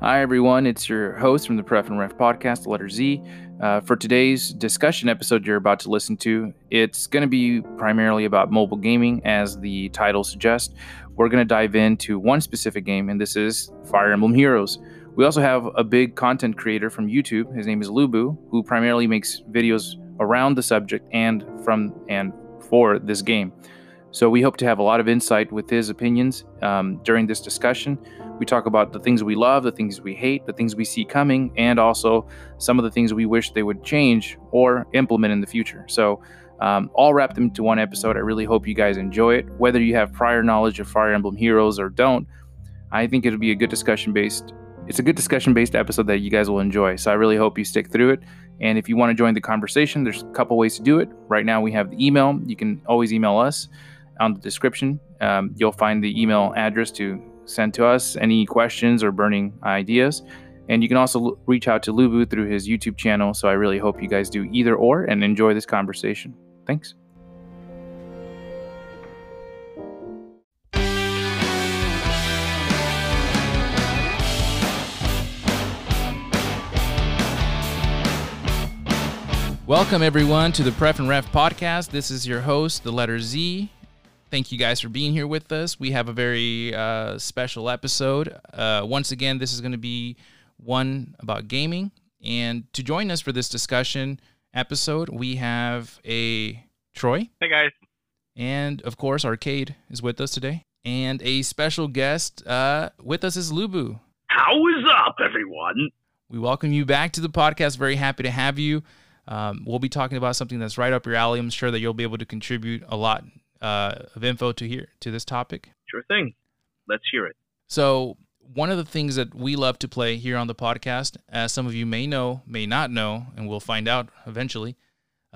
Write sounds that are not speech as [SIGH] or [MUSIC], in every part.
Hi, everyone. It's your host from the Pref and Ref podcast, the letter Z. Uh, for today's discussion episode you're about to listen to, it's going to be primarily about mobile gaming, as the title suggests. We're going to dive into one specific game, and this is Fire Emblem Heroes. We also have a big content creator from YouTube. His name is Lubu, who primarily makes videos around the subject and from and for this game. So we hope to have a lot of insight with his opinions um, during this discussion. We talk about the things we love, the things we hate, the things we see coming, and also some of the things we wish they would change or implement in the future. So, um, all wrapped into one episode. I really hope you guys enjoy it. Whether you have prior knowledge of Fire Emblem Heroes or don't, I think it'll be a good discussion based. It's a good discussion based episode that you guys will enjoy. So I really hope you stick through it. And if you want to join the conversation, there's a couple ways to do it. Right now, we have the email. You can always email us on the description. Um, you'll find the email address to send to us any questions or burning ideas. And you can also reach out to Lubu through his YouTube channel. So I really hope you guys do either or and enjoy this conversation. Thanks. Welcome, everyone, to the Pref and Ref podcast. This is your host, the letter Z, thank you guys for being here with us. We have a very uh, special episode. Uh, once again, this is going to be one about gaming. And to join us for this discussion episode, we have a Troy. Hey, guys. And of course, Arcade is with us today. And a special guest uh, with us is Lubu. How is up, everyone? We welcome you back to the podcast. Very happy to have you. Um, we'll be talking about something that's right up your alley. I'm sure that you'll be able to contribute a lot uh, of info to hear to this topic? Sure thing. Let's hear it. So, one of the things that we love to play here on the podcast, as some of you may know, may not know, and we'll find out eventually,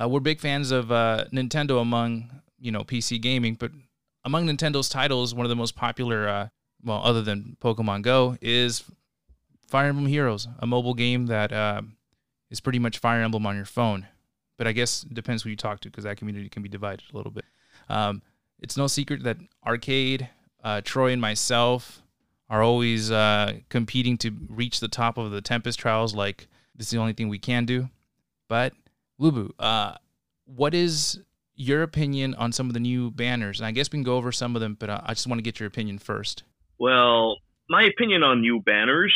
uh, we're big fans of uh, Nintendo among you know PC gaming, but among Nintendo's titles, one of the most popular, uh, well, other than Pokemon Go, is Fire Emblem Heroes, a mobile game that uh, is pretty much Fire Emblem on your phone. But I guess it depends who you talk to because that community can be divided a little bit. Um, it's no secret that Arcade, uh, Troy, and myself are always uh, competing to reach the top of the Tempest trials. Like this is the only thing we can do. But Lubu, uh, what is your opinion on some of the new banners? And I guess we can go over some of them, but uh, I just want to get your opinion first. Well, my opinion on new banners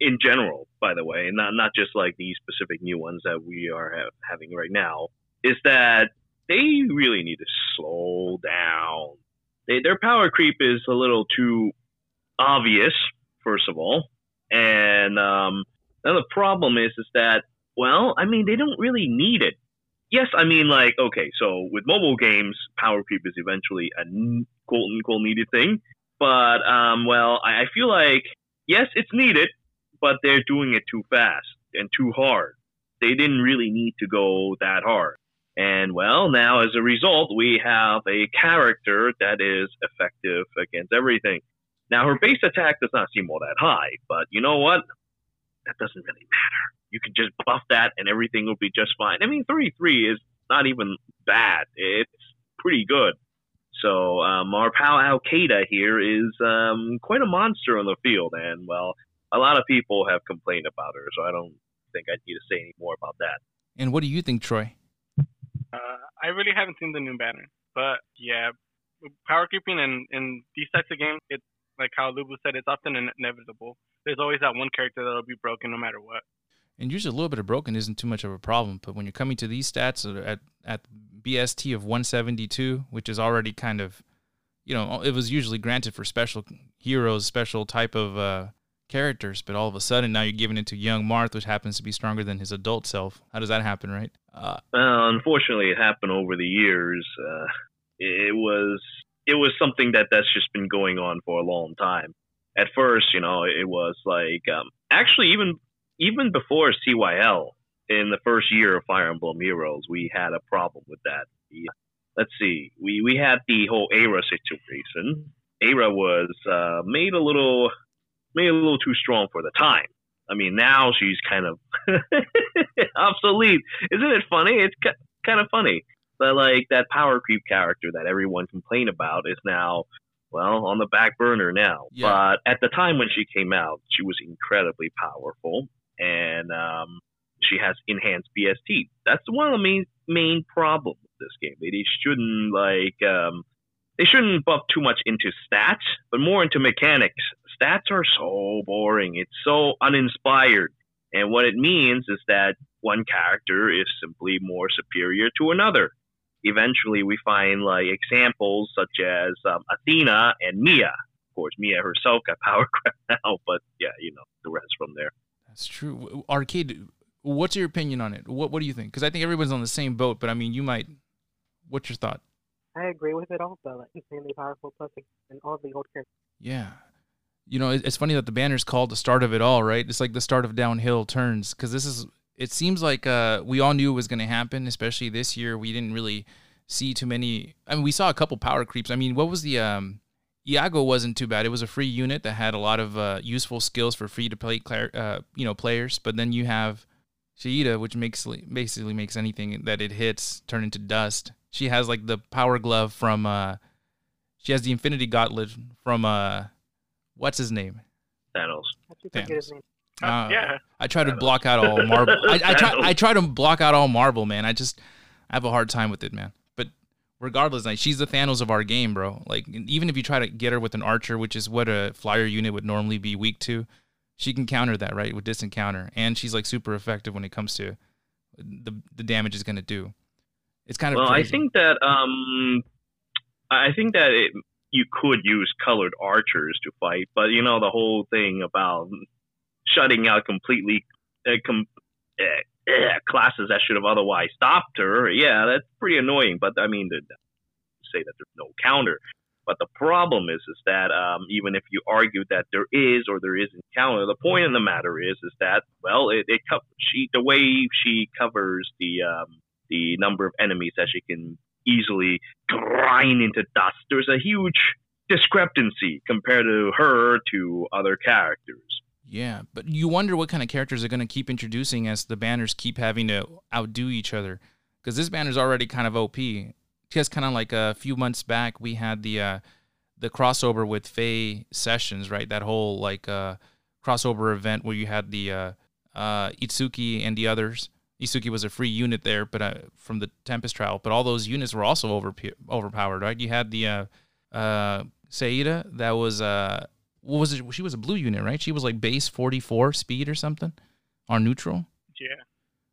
in general, by the way, and not not just like these specific new ones that we are ha- having right now, is that they really need to slow down. They, their power creep is a little too obvious, first of all, and um, the problem is is that well, I mean, they don't really need it. Yes, I mean, like okay, so with mobile games, power creep is eventually a quote unquote needed thing, but um, well, I, I feel like yes, it's needed, but they're doing it too fast and too hard. They didn't really need to go that hard. And well, now as a result, we have a character that is effective against everything. Now, her base attack does not seem all that high, but you know what? That doesn't really matter. You can just buff that and everything will be just fine. I mean, 33 is not even bad. It's pretty good. So, um, our pal Al-Qaeda here is um, quite a monster on the field. And, well, a lot of people have complained about her, so I don't think I need to say any more about that. And what do you think, Troy? Uh, I really haven't seen the new banner, but yeah, power creeping and in these types of games, it's like how Lubu said, it's often inevitable. There's always that one character that'll be broken no matter what. And usually a little bit of broken isn't too much of a problem, but when you're coming to these stats at at BST of 172, which is already kind of, you know, it was usually granted for special heroes, special type of uh, characters, but all of a sudden now you're giving it to young Marth, which happens to be stronger than his adult self. How does that happen, right? Uh, well, unfortunately, it happened over the years. Uh, it was it was something that that's just been going on for a long time. At first, you know, it was like um, actually even even before CYL in the first year of Fire Emblem Heroes, we had a problem with that. Let's see, we we had the whole Ayra situation. Ayra was uh, made a little made a little too strong for the time. I mean, now she's kind of [LAUGHS] obsolete. Isn't it funny? It's kind of funny. But like that power creep character that everyone complained about is now well, on the back burner now. Yeah. But at the time when she came out, she was incredibly powerful, and um, she has enhanced BST. That's one of the main main problems with this game. They shouldn't like um, they shouldn't buff too much into stats, but more into mechanics. Stats are so boring. It's so uninspired. And what it means is that one character is simply more superior to another. Eventually, we find like examples such as um, Athena and Mia. Of course, Mia herself got [LAUGHS] power crap now, but yeah, you know the rest from there. That's true. Arcade, what's your opinion on it? What What do you think? Because I think everyone's on the same boat, but I mean, you might. What's your thought? I agree with it also. like insanely powerful plus and all the old characters. Yeah. You know, it's funny that the banner's called the start of it all, right? It's like the start of downhill turns because this is. It seems like uh, we all knew it was going to happen, especially this year. We didn't really see too many. I mean, we saw a couple power creeps. I mean, what was the um, Iago wasn't too bad. It was a free unit that had a lot of uh, useful skills for free to play, uh, you know, players. But then you have Shaida, which makes basically makes anything that it hits turn into dust. She has like the power glove from. Uh, she has the Infinity Gauntlet from. Uh, what's his name? Thanos. Actually, forget his Thanos. name. Uh, yeah. I try to Thanos. block out all Marvel. I, I try. I try to block out all Marvel, man. I just I have a hard time with it, man. But regardless, like she's the Thanos of our game, bro. Like even if you try to get her with an archer, which is what a flyer unit would normally be weak to, she can counter that right with distant counter, and she's like super effective when it comes to the the damage it's gonna do. It's kind of Well, I think that um, I think that it, you could use colored archers to fight, but you know the whole thing about shutting out completely uh, com- uh, uh, classes that should have otherwise stopped her. Yeah, that's pretty annoying. But I mean, to say that there's no counter. But the problem is, is that um, even if you argue that there is or there isn't counter, the point of the matter is, is that well, it, it co- she the way she covers the um, the number of enemies that she can easily grind into dust. There's a huge discrepancy compared to her to other characters. Yeah, but you wonder what kind of characters they're going to keep introducing as the banners keep having to outdo each other. Because this banner's already kind of OP. Just kind of like a few months back, we had the uh, the crossover with Faye Sessions, right? That whole like uh, crossover event where you had the uh, uh, Itsuki and the others. Itsuki was a free unit there, but uh, from the Tempest trial. But all those units were also over overpowered, right? You had the uh, uh, Saida that was uh, what was it? She was a blue unit, right? She was like base 44 speed or something, or neutral, Yeah.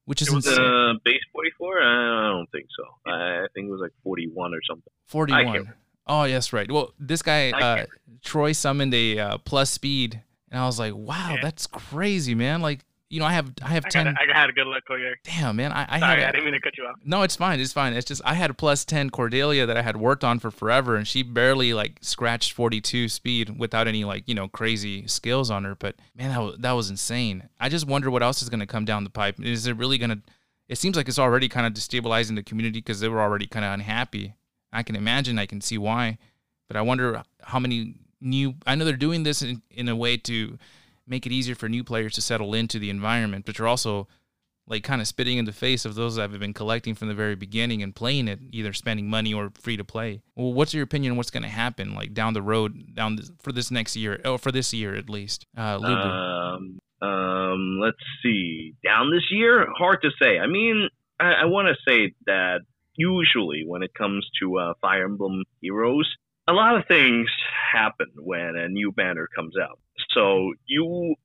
which is It was, insane. Uh, base 44? I don't think so. I think it was like 41 or something. 41. Oh, yes, right. Well, this guy, uh, Troy summoned a uh, plus speed, and I was like, wow, Yeah. that's crazy, man. Like, you know, I have I have I, 10. got, I had a good look, Koyer. damn, man. I, I Sorry, had I a- didn't mean to cut you off. No, it's fine. It's fine. It's just I had a plus 10 Cordelia that I had worked on for forever and she barely like scratched 42 speed without any like, you know, crazy skills on her, but man, that was, that was insane. I just wonder what else is going to come down the pipe. Is it really going to It seems like it's already kind of destabilizing the community because they were already kind of unhappy. I can imagine, I can see why, but I wonder how many new I know they're doing this in, in a way to make it easier for new players to settle into the environment, but you're also like kind of spitting in the face of those that have been collecting from the very beginning and playing it, either spending money or free to play. Well, what's your opinion on what's going to happen, like down the road, down this, for this next year, or for this year at least? Uh, Um, um, let's see. Down this year, hard to say. I mean, I, I want to say that usually when it comes to uh, Fire Emblem Heroes, a lot of things happen when a new banner comes out. So you,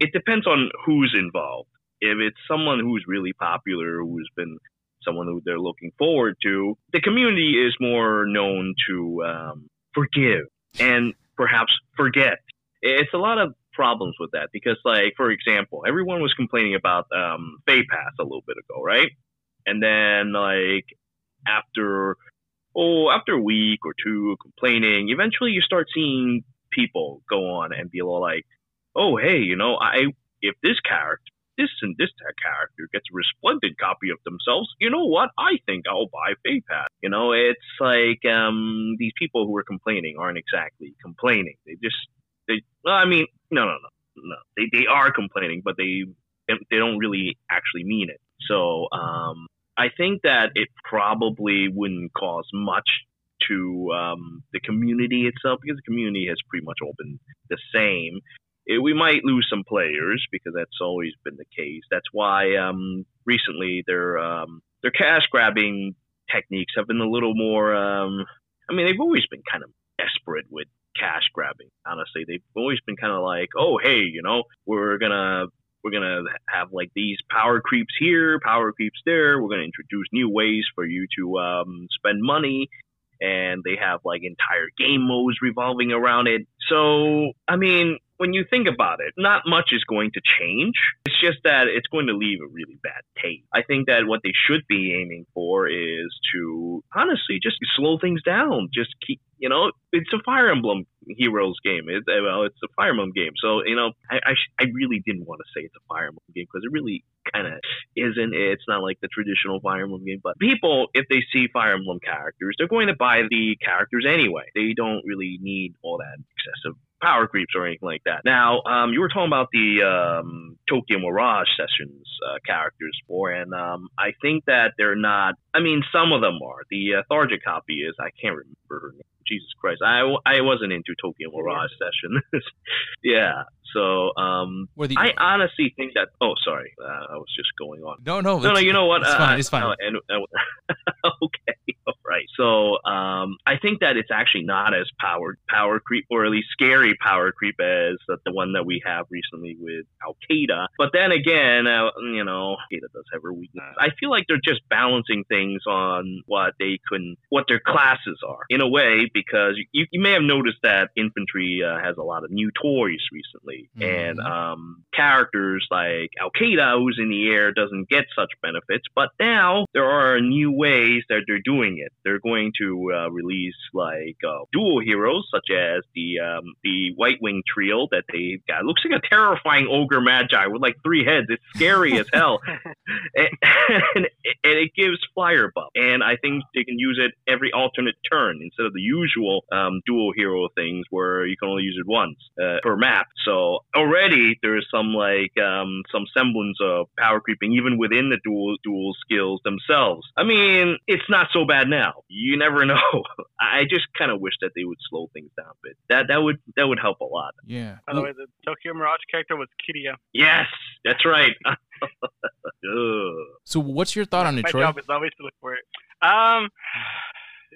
it depends on who's involved. If it's someone who's really popular, who's been someone who they're looking forward to, the community is more known to um, forgive and perhaps forget. It's a lot of problems with that because, like, for example, everyone was complaining about um, Pass a little bit ago, right? And then, like, after oh, after a week or two of complaining, eventually you start seeing people go on and be like, "Oh, hey, you know, I if this character, this and this character gets a resplendent copy of themselves, you know what? I think I'll buy Feh Pass." You know, it's like um, these people who are complaining aren't exactly complaining. They just they. Well, I mean, no, no, no, no. They they are complaining, but they they don't really actually mean it. So um, I think that it probably wouldn't cause much to um, the community itself because the community has pretty much all been the same. It, we might lose some players because that's always been the case. That's why um, recently their um, their cash grabbing techniques have been a little more. Um, I mean, they've always been kind of desperate with cash grabbing. Honestly, they've always been kind of like, oh, hey, you know, we're gonna we're gonna have like these power creeps here, power creeps there. We're gonna introduce new ways for you to um, spend money, and they have like entire game modes revolving around it. So, I mean, when you think about it, not much is going to change. It's just that it's going to leave a really bad taste. I think that what they should be aiming for is to honestly just slow things down. Just keep, you know, it's a Fire Emblem Heroes game. It, well, it's a Fire Emblem game. So, you know, I, I, I really didn't want to say it's a Fire Emblem game because it really kind of isn't. It's not like the traditional Fire Emblem game. But people, if they see Fire Emblem characters, they're going to buy the characters anyway. They don't really need all that excessive power creeps or anything like that. Now, um, you were talking about the um, Tokyo Mirage Sessions uh, characters for, and um, I think that they're not. I mean, some of them are. The uh, Tharja copy is. I can't remember her name. Jesus Christ, I, I wasn't into Tokyo Mirage Session. [LAUGHS] yeah, so um, the- I honestly think that. Oh, sorry, uh, I was just going on. No, no, No, no, you know what? It's uh, fine. It's fine. uh, and, [LAUGHS] okay, all right. So um, I think that it's actually not as power power creep, or at least scary power creep, as the one that we have recently with Al Qaeda. But then again, uh, you know, Al Qaeda does have her weakness. I feel like they're just balancing things on what they can, what their classes are, in a way, because you, you may have noticed that infantry uh, has a lot of new toys recently, and Mhm. um, characters like Al Qaeda, who's in the air, doesn't get such benefits. But now there are new ways that they're doing it. They're going to uh, release like uh, dual heroes, such as the um, the White Wing trio that they got. It looks like a terrifying ogre magi with like three heads. It's scary as hell, [LAUGHS] [LAUGHS] and, and it gives flyer buff. And I think they can use it every alternate turn instead of the usual um, dual hero things where you can only use it once uh, per map. So already there's some like um, some semblance of power creeping even within the dual dual skills themselves. I mean, it's not so bad now. You never [LAUGHS] know. I just kind of wish that they would slow things down a bit. That that would that would help a lot. Yeah. By the way, the Tokyo Mirage character was Kiria. Yes, that's right. [LAUGHS] So, what's your thought on it, My Troy? job is always to look for it. Um,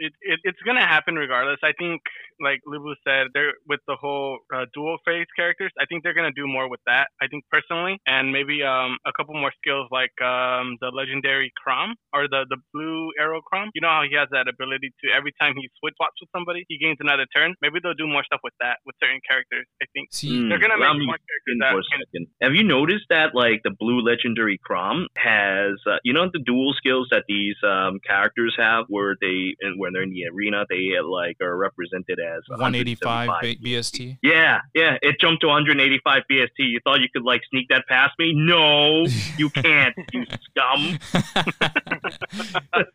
it, it it's gonna happen regardless. I think, like Lubu said, they're with the whole uh, dual phase characters. I think they're gonna do more with that. I think personally, and maybe um a couple more skills like um the legendary Chrom or the the blue arrow Chrom. You know how he has that ability to every time he switch swaps with somebody, he gains another turn. Maybe they'll do more stuff with that with certain characters. I think See, they're gonna make more characters that can. Have you noticed that like the blue legendary Chrom has uh, you know the dual skills that these um, characters have where they and when they're in the arena they like are represented as 185 BST. Yeah, yeah, it jumped to 185 BST. You thought you could like sneak that past me? No, you [LAUGHS] can't, you scum. [LAUGHS]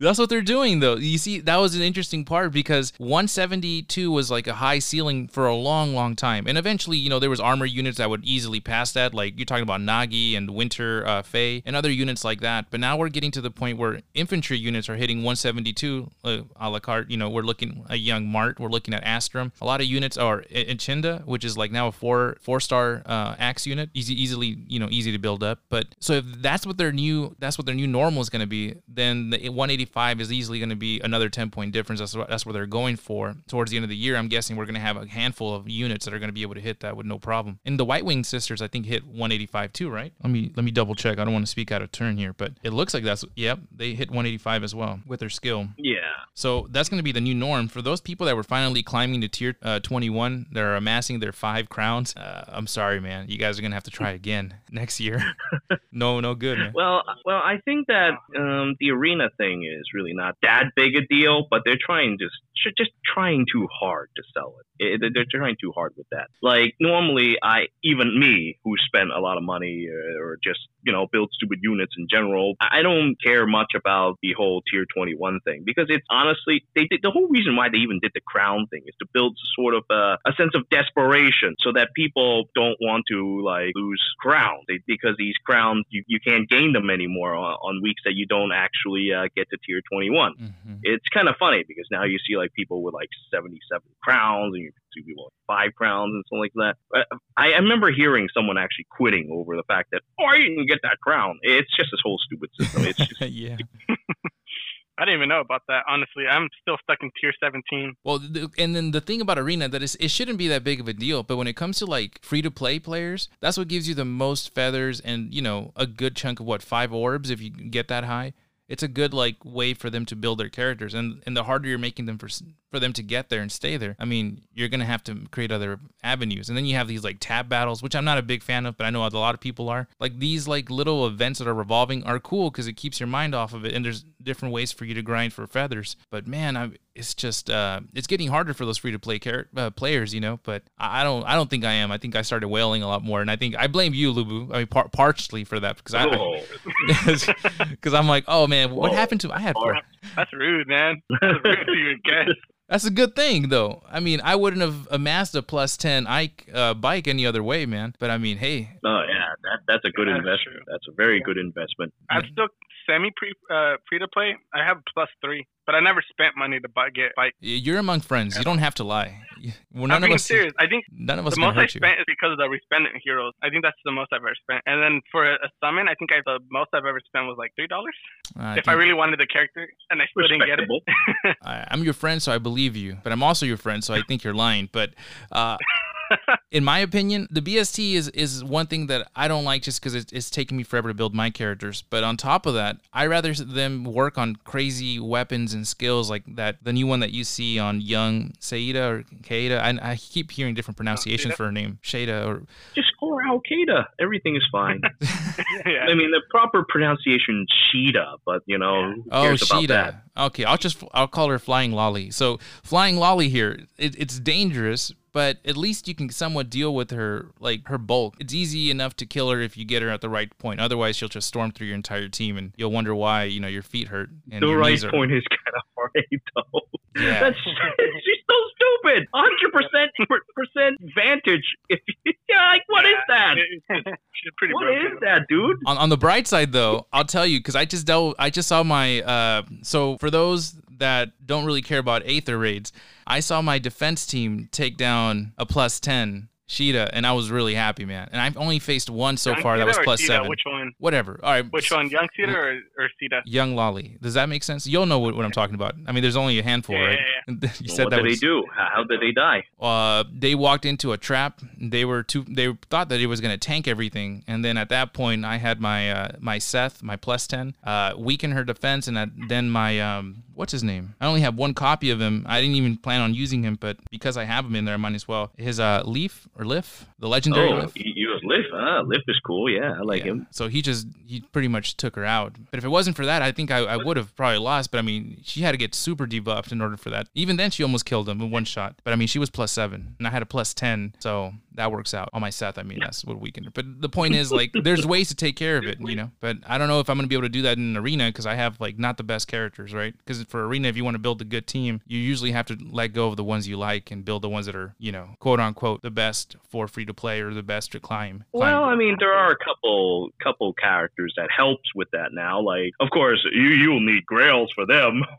That's what they're doing, though. You see, that was an interesting part because 172 was like a high ceiling for a long, long time, and eventually, you know, there was armor units that would easily pass that. Like you're talking about Nagi and Winter uh, Faye and other units like that. But now we're getting to the point where infantry units are hitting 172 uh, a la carte. You know, we're looking at Young Marth, we're looking at Astram. A lot of units are Inchinda, which is like now a four four star uh, axe unit, easy, easily, you know, easy to build up. But so if that's what their new that's what their new normal is going to be, then the 185 is easily going to be another 10 point difference. That's what, that's what they're going for. Towards the end of the year, I'm guessing we're going to have a handful of units that are going to be able to hit that with no problem. And the White Wing sisters, I think, hit 185 too, right? Let me let me double check. I don't want to speak out of turn here, but it looks like that's yep, they hit 185 as well with their skill. Yeah, So that's going to be the new norm for those people that were finally climbing to tier uh, 21. They're amassing their five crowns. Uh, I'm sorry, man. You guys are to have to try again [LAUGHS] next year. [LAUGHS] no, no good, man. Well, well, I think that um, the arena thing is really not that big a deal, but they're trying just just trying too hard to sell it. It- They're trying too hard with that. Like normally, I even me who spent a lot of money uh, or just you know, build stupid units in general. I don't care much about the whole tier 21 thing because it's honestly, they did the whole reason why they even did the crown thing is to build sort of a, a sense of desperation so that people don't want to like lose crowns they, because these crowns, you, you can't gain them anymore on, on weeks that you don't actually uh, get to tier 21. Mm-hmm. It's kind of funny because now you see like people with like 77 crowns and you see people with five crowns and something like that. Uh, I, I remember hearing someone actually quitting over the fact that, oh, I didn't get that crown. It's just this whole stupid system. It's just [LAUGHS] yeah. [LAUGHS] I didn't even know about that. Honestly, I'm still stuck in tier 17. Well, th- and then the thing about Arena that is, it shouldn't be that big of a deal. But when it comes to like free to play players, that's what gives you the most feathers and you know a good chunk of what five orbs if you get that high. It's a good like way for them to build their characters, and and the harder you're making them for for them to get there and stay there, I mean, you're gonna have to create other avenues, and then you have these like Tap Battles, which I'm not a big fan of, but I know a lot of people are. Like these like little events that are revolving are cool because it keeps your mind off of it, and there's different ways for you to grind for feathers. But man, I it's just uh, it's getting harder for those free to play char- uh, players, you know. But I I don't I don't think I am. I think I started whaling a lot more, and I think I blame you, Lubu. I mean, par- partially for that because I oh, [LAUGHS] because I'm like, oh man, what Whoa. happened to I had All four. That's rude, man. That's rude to even guess. [LAUGHS] That's a good thing though. I mean, I wouldn't have amassed a plus ten Ike uh, bike any other way, man. But I mean, hey, oh yeah, that, that's a good That's investment. true. That's a very good investment. I'm still semi pre uh, free to play. I have plus three, but I never spent money to buy, get bike. you're among friends. You don't have to lie. Y- Well, I'm none of being us, serious. I think none of us the can most I hurt you. spent is because of the resplendent heroes. I think that's the most I've ever spent. And then for a, a summon, I think I, the most I've ever spent was like three dollars. Uh, if I really wanted the character, and I still didn't get it. [LAUGHS] I, I'm your friend, so I believe you. But I'm also your friend, so I think you're lying. But uh, in my opinion, the BST is is one thing that I don't like just because it's, it's taking me forever to build my characters. But on top of that, I rather s- them work on crazy weapons and skills like that. The new one that you see on Young Saida or Caeda. I, I keep hearing different oh, pronunciations Shada? for her name, Shada or Just call her Al Qaeda. Everything is fine. [LAUGHS] yeah. I mean, the proper pronunciation Sheeta, but you know, who Oh, cares about Sheeta. That? Okay, I'll just I'll call her Flying Lolly. So Flying Lolly here, it, it's dangerous, but at least you can somewhat deal with her like her bulk. It's easy enough to kill her if you get her at the right point. Otherwise, she'll just storm through your entire team, and you'll wonder why you know your feet hurt. And The your right are- point is kind of hard, [LAUGHS] though. Yeah. That's [LAUGHS] she's so stupid. Hundred percent percent vantage. If [LAUGHS] yeah, like what is that? It- it's- She's pretty What that, dude? on, on the bright side though i'll tell you because i just dealt i just saw my uh so for those that don't really care about aether raids i saw my defense team take down a plus 10 sheeta and i was really happy man. And i've only faced one so Young far that was plus seven. Which one? whatever. All right. Which one? Young Cedar or, or Cedar? young lolly. Does that make sense? You'll know what, what i'm talking about. I mean there's only a handful Yeah, right? yeah, [LAUGHS] you Well, said what that did was they do? How did they die? uh, they walked into a trap. They were too. They thought that it was going to tank everything, and then at that point, I had my uh, my Seth, my plus ten, uh, weaken her defense, and then my um, what's his name? I only have one copy of him. I didn't even plan on using him, but because I have him in there, I might as well. His uh, Leaf or Lif, the legendary Oh, he was Lift. Ah, is cool. Yeah, I like Yeah. him. So he just he pretty much took her out. But if it wasn't for that, I think I, I would have probably lost. But I mean, she had to get super debuffed in order for that. Even then, she almost killed him in one shot. But I mean, she was plus seven, and I had a plus ten, so that works out on my Seth. I mean, that's what weakened her. But the point is, like, [LAUGHS] there's ways to take care of it, you know. But I don't know if I'm gonna be able to do that in an arena because I have like not the best characters, right? Because for arena, if you want to build a good team, you usually have to let go of the ones you like and build the ones that are, you know, quote unquote, the best for free to play or the best to climb. Well, climb. I mean, there are a couple couple characters that helps with that now. Like, of course, you you'll need Grails for them. [LAUGHS]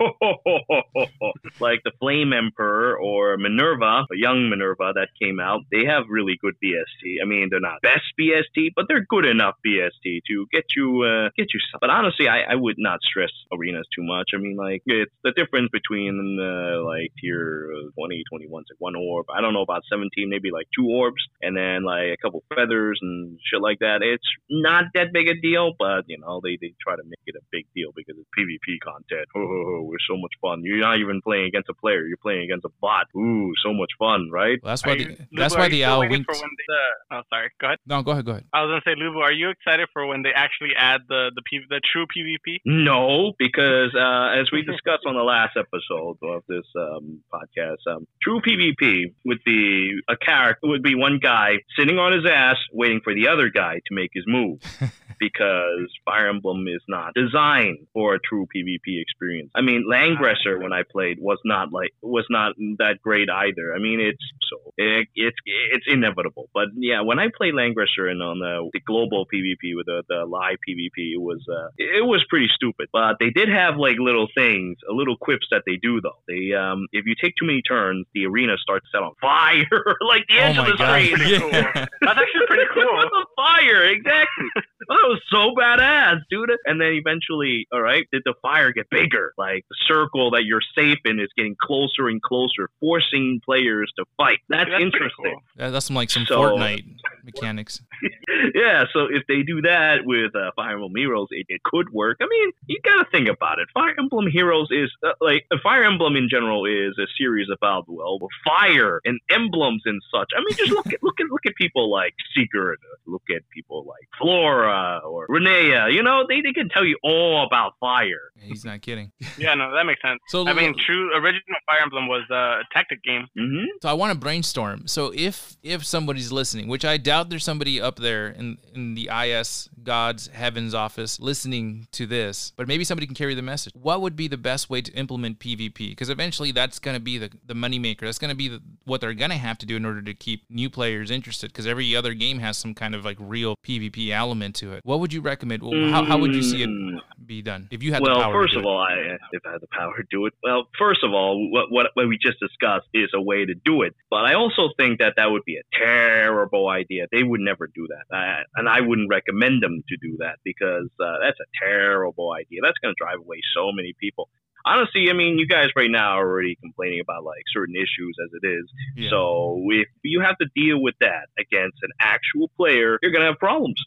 like the Flame Emperor or Minerva, a young Minerva that came out. They have really good BST. I mean, they're not best BST, but they're good enough BST to get you uh, get you some. But honestly, I, I would not stress arenas too much. I mean, like it's the difference between uh, like tier 20, 21 is like one orb. I don't know about 17, maybe like two orbs, and then like a couple feathers and shit like that. It's not that big a deal, but you know they, they try to make it a big deal because it's PvP content. Oh, we're so much fun. You're not even playing against a player. You're playing against a bot. Ooh, so much fun, right? Well, that's why the, that's why the still owl waiting winked. for when they, the, oh, sorry. Go ahead. No, go ahead, go ahead. I was gonna say, Lubu, are you excited for when they actually add the the P, the true PvP? No, because uh, as we discussed on the last episode of this um, podcast, um, true PvP would be a character would be one guy sitting on his ass waiting for the other guy to make his move. [LAUGHS] because Fire Emblem is not designed for a true PvP experience. I mean, Langrisser when I played was not like was not that great either. I mean, it's so it, it's it's inevitable. But yeah, when I played Langrisser and on the, the global PvP with the, the live PvP, it was uh, it was pretty stupid. But they did have like little things, a little quips that they do though. They um, if you take too many turns, the arena starts to set on fire, [LAUGHS] like the Oh edge of the God. screen. Pretty cool. That's actually pretty cool. on [LAUGHS] fire, exactly. that [LAUGHS] was so badass, dude. And then eventually, all right, did the fire get bigger? Like the circle that you're safe in is getting closer and closer, forcing players to fight. That's, That's interesting. cool. That- That's some like some So- Fortnite mechanics. [LAUGHS] yeah, so if they do that with uh, Fire Emblem Heroes, it, it could work. I mean, you gotta think about it. Fire Emblem Heroes is uh, like Fire Emblem in general is a series about well, fire and emblems and such. I mean, just look at look at look at people like Seeker, look at people like Flora or Renea. You know, they they can tell you all about fire. He's not kidding. [LAUGHS] [LAUGHS] Yeah, no, that makes sense. So I mean, true original Fire Emblem was uh, a tactic game. hmm So I want to brainstorm. So if if somebody's listening, which I doubt there's somebody up there in in the IS God's heavens office listening to this, but maybe somebody can carry the message. What would be the best way to implement PvP? Because eventually that's going to be the the moneymaker. That's going to be the, what they're going to have to do in order to keep new players interested. Because every other game has some kind of like real PvP element to it. What would you recommend? Well, How, how would you see it Mm. be done if you had the power? well, first to of all, I, if I had the power to do it, well, first of all, what, what what we just discussed is a way to do it. But I also think that that would be a terrible idea. They would never do that, I, and I wouldn't recommend them to do that because uh, that's a terrible idea. That's going to drive away so many people. Honestly, I mean, you guys right now are already complaining about like certain issues as it is. Yeah. So if you have to deal with that against an actual player, you're gonna have problems.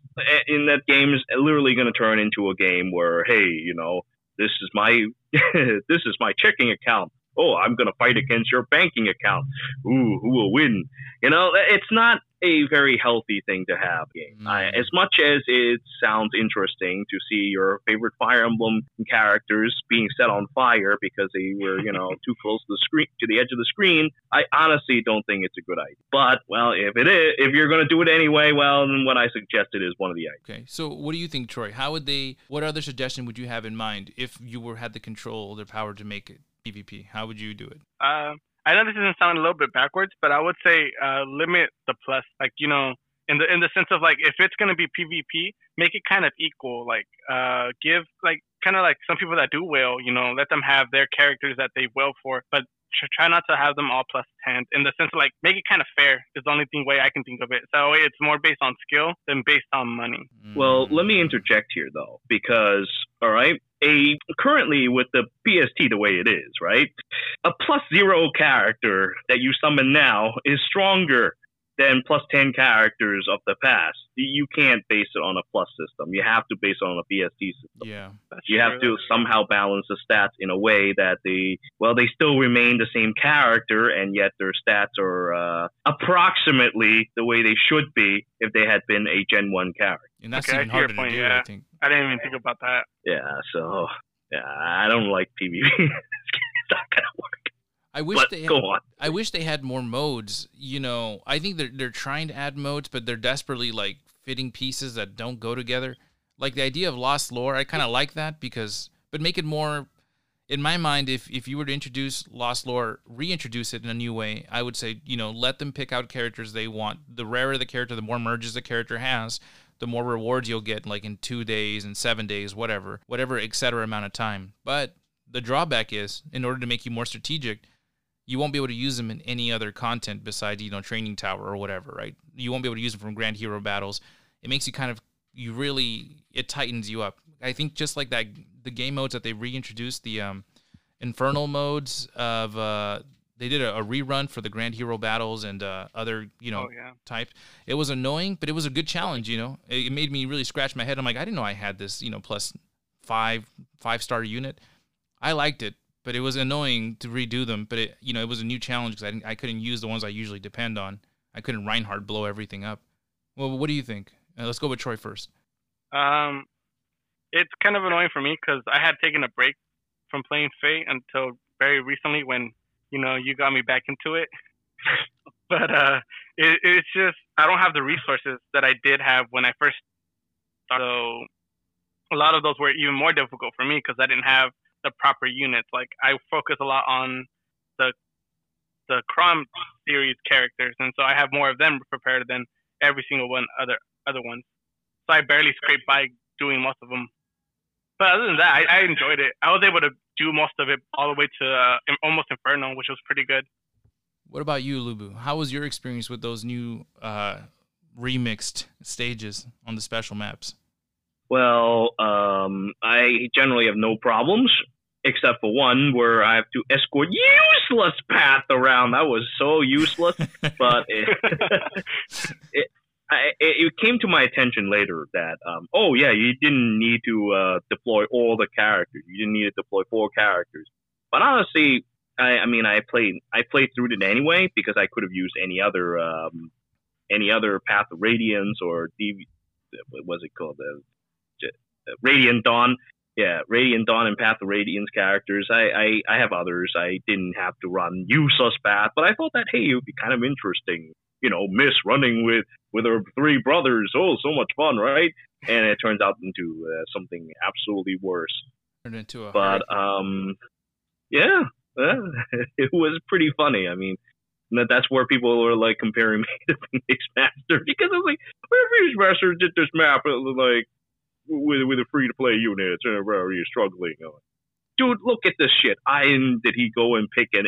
And that game is literally gonna turn into a game where, hey, you know, this is my [LAUGHS] this is my checking account. Oh, I'm gonna fight against your banking account. Ooh, who will win? You know, it's not a very healthy thing to have. Game. I, Mm. as much as it sounds interesting to see your favorite Fire Emblem characters being set on fire because they were, you know, [LAUGHS] too close to the screen to the edge of the screen, I honestly don't think it's a good idea. But well, if it is, if you're going to do it anyway, well, then what I suggested is one of the ideas. Okay, so what do you think, Troy? How would they? What other suggestion would you have in mind if you were had the control, or the power to make it PvP? How would you do it? Uh, I know this doesn't sound a little bit backwards, but I would say uh, limit the plus. Like you know, in the in the sense of like if it's gonna be PvP, make it kind of equal. Like uh, give like kind of like some people that do well, you know, let them have their characters that they well for, but try not to have them all plus ten. In the sense of like make it kind of fair is the only thing way I can think of it. So it's more based on skill than based on money. Well, Mm. let me interject here though, because all right, a currently with the BST the way it is, right, a plus zero character that you summon now is stronger than plus ten characters of the past. You can't base it on a plus system. You have to base it on a BST system. yeah, That's You have to somehow balance the stats in a way that they, well, they still remain the same character, and yet their stats are uh, approximately the way they should be if they had been a Gen 1 character. and that's Okay, even see your harder point, to do. yeah. I think. I didn't even think about that. Yeah, so yeah, I don't like PvP. [LAUGHS] it's not gonna work. I wish But they. on. I wish they had more modes. You know, I think they're they're trying to add modes, but they're desperately like fitting pieces that don't go together. Like the idea of lost lore, I kind of like that because, but make it more. In my mind, if if you were to introduce lost lore, reintroduce it in a new way, I would say you know let them pick out characters they want. The rarer the character, the more merges the character has, the more rewards you'll get, like in two days and seven days, whatever, whatever, etc. amount of time. But the drawback is, in order to make you more strategic, you won't be able to use them in any other content besides you know training tower or whatever right? You won't be able to use them from grand hero battles. It makes you kind of you really it tightens you up. I think just like that the game modes that they reintroduced the um infernal modes of uh they did a, a rerun for the grand hero battles and uh other you know oh yeah. type it was annoying but it was a good challenge you know? It, it made me really scratch my head. I'm like i didn't know i had this you know plus five five star unit. I liked it but it was annoying to redo them but it you know it was a new challenge because I, didn't- I couldn't use the ones i usually depend on i couldn't reinhardt blow everything up well what do you think uh, let's go with troy first Um, it's kind of annoying for me because I had taken a break from playing Fate until very recently when you know you got me back into it. [LAUGHS] but uh, it, it's just I don't have the resources that I did have when I first start. So a lot of those were even more difficult for me because I didn't have the proper units. Like I focus a lot on the the Chrom series characters, and so I have more of them prepared than every single one other other ones. So I barely scrape by doing most of them. But other than that, I, I enjoyed it. I was able to do most of it all the way to uh, almost Inferno, which was pretty good. What about you, Lubu? How was your experience with those new uh, remixed stages on the special maps? Well, um, I generally have no problems except for one where I have to escort useless path around. That was so useless, [LAUGHS] but it, [LAUGHS] it, I, it, came to my attention later that um, oh yeah, you didn't need to uh, deploy all the characters. You didn't need to deploy four characters. But honestly, I, I mean, I played I played through it anyway because I could have used any other um, any other Path of Radiance or DV, what was it called the Radiant Dawn yeah, Radiant Dawn and Path of Radiance characters. I, I, I have others. I didn't have to run useless path, but I thought that hey, it would be kind of interesting. You know, Miss running with with her three brothers. Oh, so much fun, right? And it turns out into uh, something absolutely worse. Turned into a. But um, yeah, uh, [LAUGHS] it was pretty funny. I mean, that that's where people were like comparing me [LAUGHS] to Phoenix Master because I was like, where Phoenix Master did this map? It was like with with a free to play unit where you're struggling. Dude, look at this shit. I did he go and pick an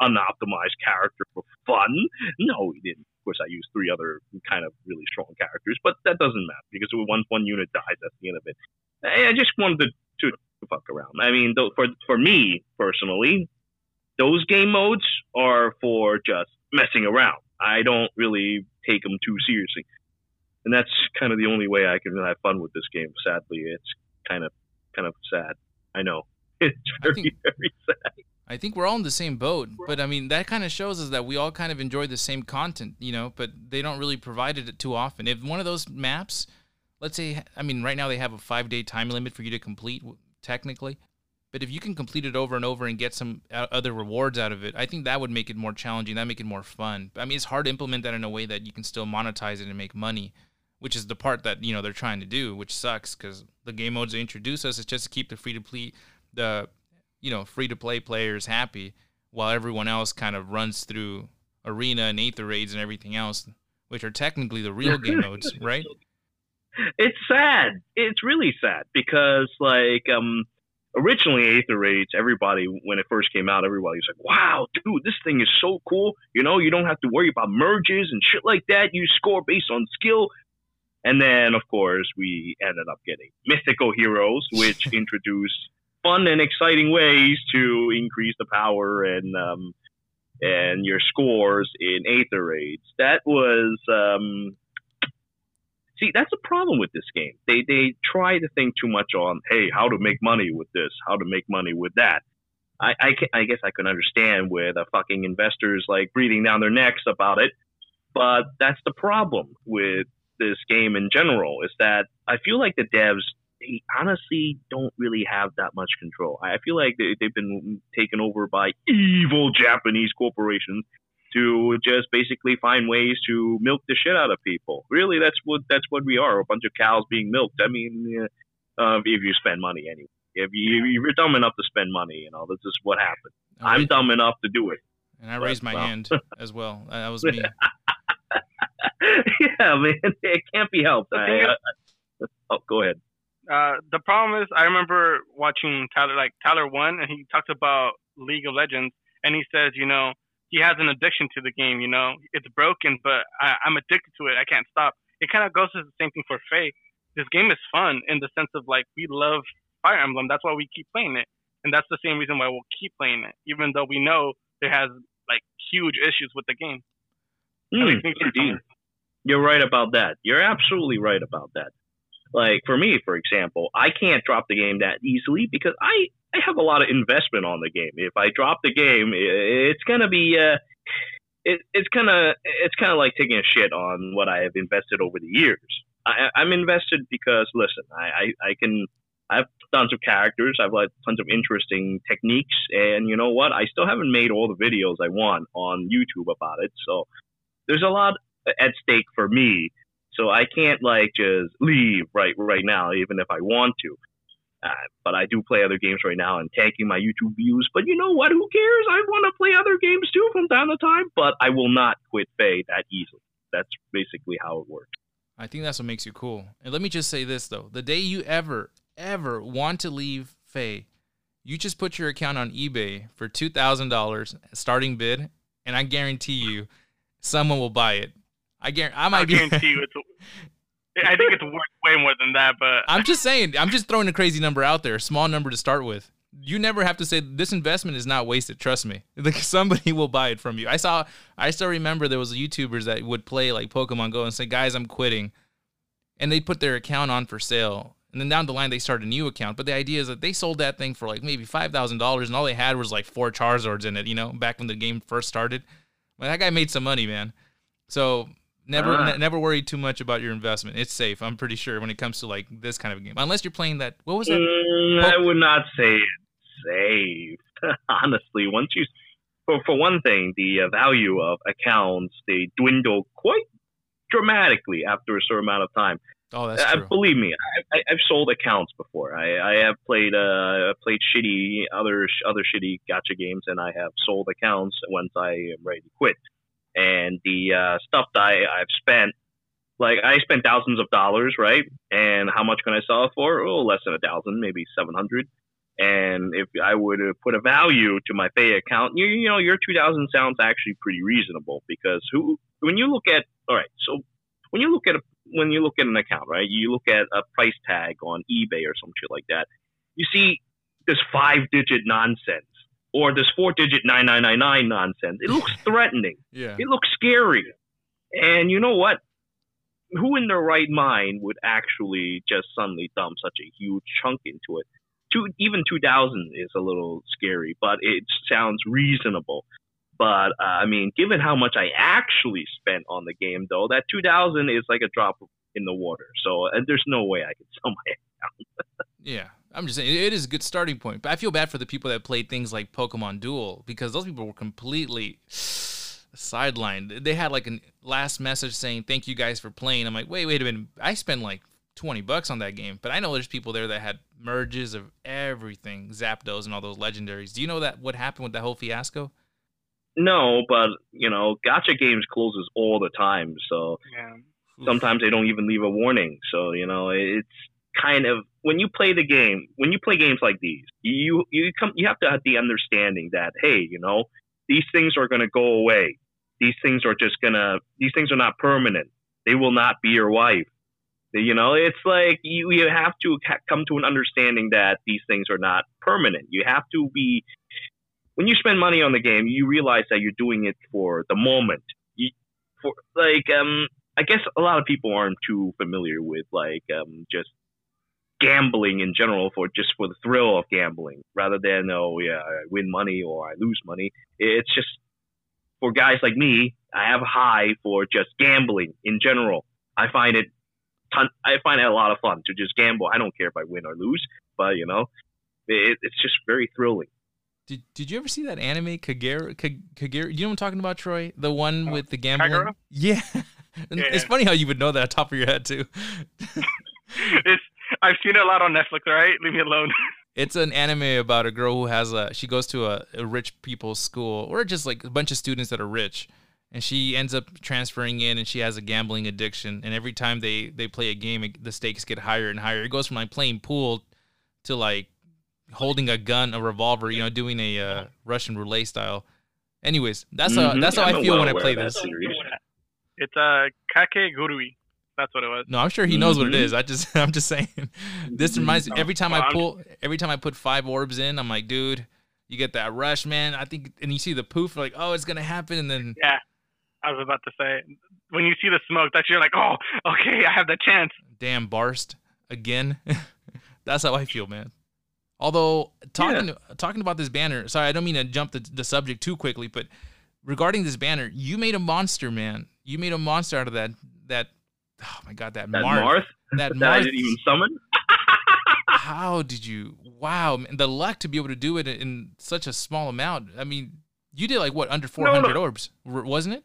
unoptimized character for fun? No, he didn't. Of course, I used three other kind of really strong characters, but that doesn't matter because once one unit dies, that's the end of it. I just wanted to, to, to fuck around. I mean, for for me personally, those game modes are for just messing around. I don't really take them too seriously and that's kind of the only way I can have fun with this game. Sadly, it's kind of kind of sad. I know [LAUGHS] it's very think, very sad. I think we're all in the same boat, but I mean that kind of shows us that we all kind of enjoy the same content, you know. But they don't really provide it too often. If one of those maps, let's say, I mean, right now they have a five day time limit for you to complete, technically. But if you can complete it over and over and get some uh, other rewards out of it, I think that would make it more challenging. That make it more fun. I mean, it's hard to implement that in a way that you can still monetize it and make money which is the part that you know they're trying to do, which sucks because the game modes they introduce us is just to keep the free to play the you know free to play players happy, while everyone else kind of runs through arena and aether raids and everything else, which are technically the real game [LAUGHS] modes, right? It's sad. It's really sad because like um originally Aether Raids, everybody when it first came out, everybody was like, "Wow, dude, this thing is so cool." You know, you don't have to worry about merges and shit like that. You score based on skill. And then, of course, we ended up getting mythical heroes, which [LAUGHS] introduced fun and exciting ways to increase the power and um, and your scores in Aether Raids. That was um, see, that's a problem with this game. They they try to think too much on, hey, how to make money with this, how to make money with that. I I, can, I guess I can understand with the fucking investors like breathing down their necks about it, but that's the problem with this game in general is that I feel like the devs they honestly don't really have that much control. I feel like they, they've been taken over by evil Japanese corporations to just basically find ways to milk the shit out of people. Really, that's what that's what we are—a bunch of cows being milked. I mean, uh, if you spend money anyway, if you you're dumb enough to spend money, you know, this is what happened. I'm dumb enough to do it. And I raised my well. hand [LAUGHS] as well. That was me. [LAUGHS] [LAUGHS] yeah, man, [LAUGHS] it can't be helped. I, uh, oh, go ahead. Uh, the problem is, I remember watching Tyler, like Tyler one, and he talks about League of Legends, and he says, you know, he has an addiction to the game. You know, it's broken, but I, I'm addicted to it. I can't stop. It kind of goes to the same thing for Faye. This game is fun in the sense of like we love Fire Emblem. That's why we keep playing it, and that's the same reason why we'll keep playing it, even though we know there has like huge issues with the game. Mm, indeed. You're right about that. You're absolutely right about that. Like for me, for example, I can't drop the game that easily because I I have a lot of investment on the game. If I drop the game, it's gonna be uh, it, it's kind of it's kind of like taking a shit on what I have invested over the years. I, I'm invested because listen, I, I, I can I have tons of characters. I've like tons of interesting techniques, and you know what? I still haven't made all the videos I want on YouTube about it. So there's a lot at stake for me. So I can't like just leave right right now, even if I want to. Uh, but I do play other games right now and tanking my YouTube views. But you know what? Who cares? I want to play other games too from time to time. But I will not quit Fae that easily. That's basically how it works. I think that's what makes you cool. And let me just say this though: the day you ever, ever want to leave Fae, you just put your account on eBay for two thousand dollars starting bid, and I guarantee you, someone will buy it. I guarantee. I might I be. guarantee you, it's. [LAUGHS] I think it's worth way more than that, but I'm just saying. I'm just throwing a crazy number out there, a small number to start with. You never have to say this investment is not wasted. Trust me. [LAUGHS] Like somebody will buy it from you. I saw. I still remember there was YouTubers that would play like Pokemon Go and say, "Guys, I'm quitting," and they put their account on for sale. And then down the line, they start a new account. But the idea is that they sold that thing for like maybe five thousand dollars, and all they had was like four Charizards in it. You know, back when the game first started. Well, that guy made some money, man. So never, ne- never worry too much about your investment. It's safe. I'm pretty sure when it comes to like this kind of game, unless you're playing that. What was that? Mm, I would not say it's safe. [LAUGHS] Honestly, once you, for for one thing, the uh, value of accounts they dwindle quite dramatically after a certain amount of time. Oh, that's Uh, believe me, I, I, I've sold accounts before. I, I have played uh played shitty other other shitty gacha games, and I have sold accounts once I am ready to quit. And the uh, stuff that I, I've spent, like I spent thousands of dollars, right? And how much can I sell it for? Oh, less than a thousand, maybe seven hundred. And if I were to put a value to my Feh account, you, you know, your two thousand sounds actually pretty reasonable because who when you look at all right, so when you look at a when you look at an account, right? You look at a price tag on eBay or some shit like that. You see this five digit nonsense or this four digit nine nine nine nine nonsense. It looks [LAUGHS] threatening. yeah. It looks scary. And you know what? Who in their right mind would actually just suddenly dump such a huge chunk into it? Two, even 2000 is a little scary, but it sounds reasonable. But uh, I mean, given how much I actually spent on the game, though, that 2000 is like a drop in the water. So and there's no way I could [LAUGHS] sell my. Account. yeah, I'm just saying it is a good starting point. But I feel bad for the people that played things like Pokemon Duel because those people were completely [SIGHS] sidelined. They had like a last message saying thank you guys for playing. I'm like, wait, wait a minute. I spent like 20 bucks on that game, but I know there's people there that had merges of everything, Zapdos and all those legendaries. Do you know that what happened with that whole fiasco? No, but you know, gacha games closes all the time, so yeah. Sometimes they don't even leave a warning. So you know, it's kind of when you play the game, when you play games like these, you you come you have to have the understanding that hey, you know, these things are going to go away. These things are just gonna. These things are not permanent. They will not be your wife. You know, it's like you you have to ha- come to an understanding that these things are not permanent. You have to be when you spend money on the game, you realize that you're doing it for the moment. You, for like um I guess a lot of people aren't too familiar with like um, just gambling in general for just for the thrill of gambling, rather than oh yeah I win money or I lose money. It's just for guys like me, I have a high for just gambling in general. I find it ton, I find it a lot of fun to just gamble. I don't care if I win or lose, but you know, it, it's just very thrilling. Did, did you ever see that anime Kagero? Kag- Kagero? You know what I'm talking about, Troy? The one Uh, with the gambling. Yeah. [LAUGHS] And It's funny how you would know that on top of your head too. [LAUGHS] it's I've seen it a lot on Netflix. All right, leave me alone. [LAUGHS] It's an anime about a girl who has a she goes to a, a rich people's school or just like a bunch of students that are rich and she ends up transferring in and she has a gambling addiction and every time they they play a game the stakes get higher and higher. It goes from like playing pool to like holding a gun, a revolver, you know, doing a uh, Russian roulette style. Anyways, that's how Mhm. that's how I'm I feel well when I play this. series. It's uh, Kakegurui. That's what it was. No, I'm sure he knows what it Mhm. is. I just [LAUGHS] I'm just saying. [LAUGHS] This reminds me every time I Well, I'm- pull every time I put five orbs in, I'm like, dude, you get that rush, man. I think and you see the poof, like, oh, it's gonna happen, and then Yeah, I was about to say when you see the smoke, that you're like, oh, okay, I have the chance. damn Barst again. [LAUGHS] That's how I feel, man. Although talking talking about this banner, sorry, I don't mean to jump the, the subject too quickly, but regarding this banner, you made a monster, man. You made a monster out of that that oh my god, that, That Marth. Marth That [LAUGHS] that I didn't even summon. How did you? Wow, man, the luck to be able to do it in such a small amount. I mean, you did like what under 400 no. orbs, wasn't it?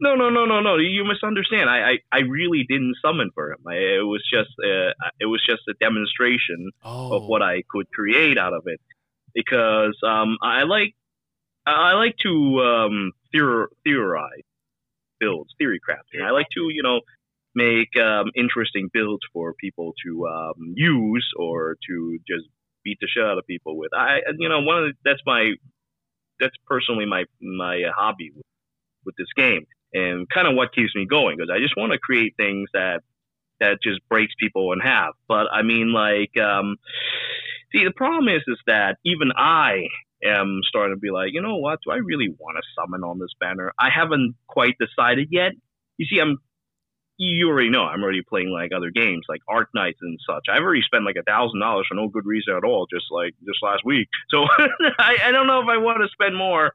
No, no, no, no, no. You misunderstand. I, I, I really didn't summon for him. I, it was just, uh, it was just a demonstration Oh, of what I could create out of it, because um, I like, I like to um, theor- theorize builds, theory crafting. I like to, you know, make um, interesting builds for people to um, use or to just beat the shit out of people with. I, you know, one of the, that's my, that's personally my my hobby with, with this game, and kind of what keeps me going because I just want to create things that that just breaks people in half. But I mean, like, um, see, the problem is, is that even I am starting to be like, you know what? Do I really want to summon on this banner? I haven't quite decided yet. You see, I'm. You already know I'm already playing like other games like Arknights and such. I've already spent like a thousand dollars for no good reason at all, just like just last week. So [LAUGHS] I, I don't know if I want to spend more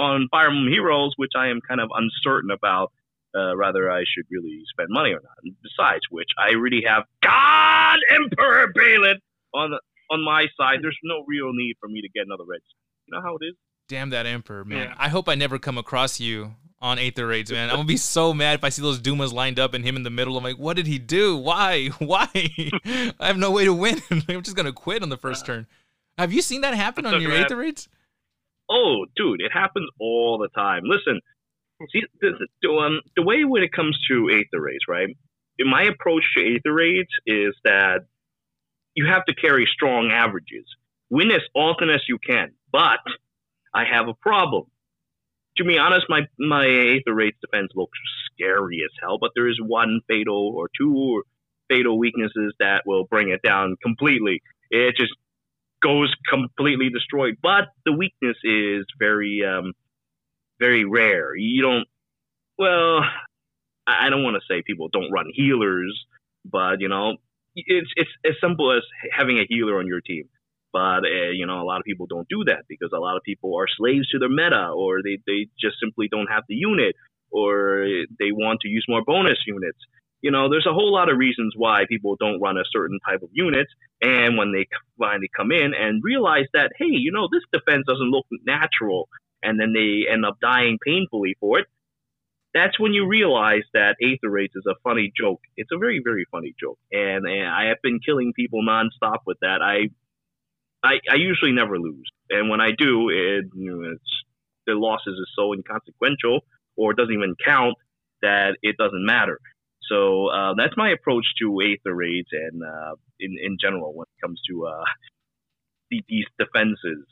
on Fire Emblem Heroes, which I am kind of uncertain about uh, rather I should really spend money or not. And besides which, I already have God Emperor Balin on the, on my side. There's no real need for me to get another red. You know how it is. damn that emperor, man. Yeah. I hope I never come across you on Aether Raids, man. [LAUGHS] I'm gonna be so mad if I see those Dumas lined up and him in the middle. I'm like, what did he do? Why? [LAUGHS] Why? [LAUGHS] I have no way to win. I'm just gonna quit on the first turn. Have you seen that happen on your glad- Aether Raids? Oh, dude, it happens all the time. Listen, see, the, the, um, the way when it comes to Aether Raids, right? My approach to Aether Raids is that you have to carry strong averages. Win as often as you can, but I have a problem. To be honest, my my Aether Raids defense looks scary as hell, but there is one fatal or two fatal weaknesses that will bring it down completely. It just goes completely destroyed. But the weakness is very, um, very rare. You don't. Well, I don't want to say people don't run healers, but you know, it's it's as simple as having a healer on your team. But uh, you know, a lot of people don't do that because a lot of people are slaves to their meta, or they they just simply don't have the unit, or they want to use more bonus units. You know, there's a whole lot of reasons why people don't run a certain type of unit. And when they finally come in and realize that, hey, you know, this defense doesn't look natural, and then they end up dying painfully for it, that's when you realize that Aether Raids is a funny joke. It's a very, very funny joke. And, and I have been killing people nonstop with that. I, I, I usually never lose. And when I do, it, you know, it's, the losses is so inconsequential or doesn't even count that it doesn't matter. So uh, that's my approach to Aether Raids and uh, in, in general when it comes to uh, these defenses.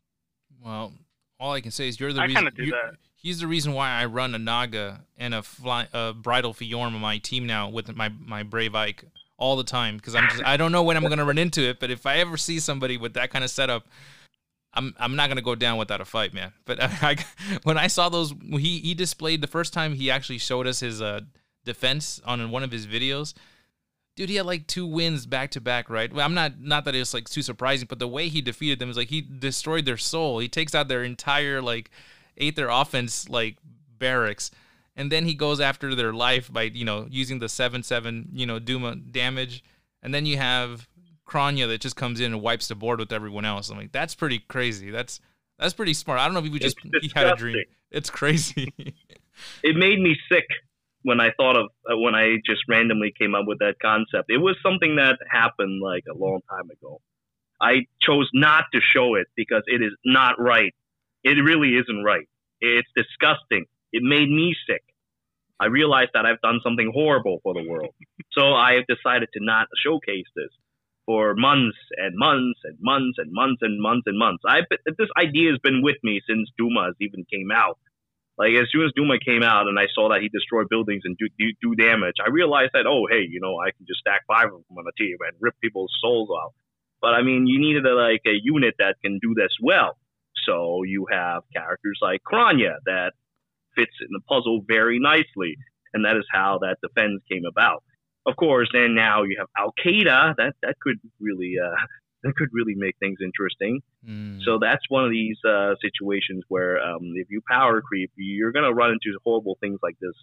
Well, all I can say is you're the I reason. kinda do you- that. He's the reason why I run a Naga and a fly, a bridal Fjorm on my team now with my my Brave Ike all the time because I'm just I don't know when I'm gonna run into it, but if I ever see somebody with that kind of setup, I'm I'm not gonna go down without a fight, man. But [LAUGHS] I, when I saw those, he he displayed the first time he actually showed us his uh defense on one of his videos. Dude, he had like two wins back to back, right? Well, I'm not not that it's like too surprising, but the way he defeated them is like he destroyed their soul. He takes out their entire like ate their offense like barracks, and then he goes after their life by you know using the seven seven you know Duma damage, and then you have Kranya that just comes in and wipes the board with everyone else. I'm like, that's pretty crazy. That's that's pretty smart. I don't know if he just [LAUGHS] he had a dream. It's crazy. it made me sick when I thought of uh, when I just randomly came up with that concept. It was something that happened like a long time ago. I chose not to show it because it is not right. It really isn't right. It's disgusting. It made me sick. I realized that I've done something horrible for the world. [LAUGHS] so I have decided to not showcase this for months and months and months and months and months and months. I this idea has been with me since Dumas even came out. Like as soon as Duma came out and I saw that he destroyed buildings and do, do do damage, I realized that oh hey you know I can just stack five of them on a team and rip people's souls out. But I mean you needed a, like a unit that can do this well. So you have characters like Kranya that fits in the puzzle very nicely, and that is how that defense came about. Of course, and now you have Al Qaeda that that could really uh, that could really make things interesting. Mm. So that's one of these uh, situations where um, if you power creep, you're gonna run into horrible things like this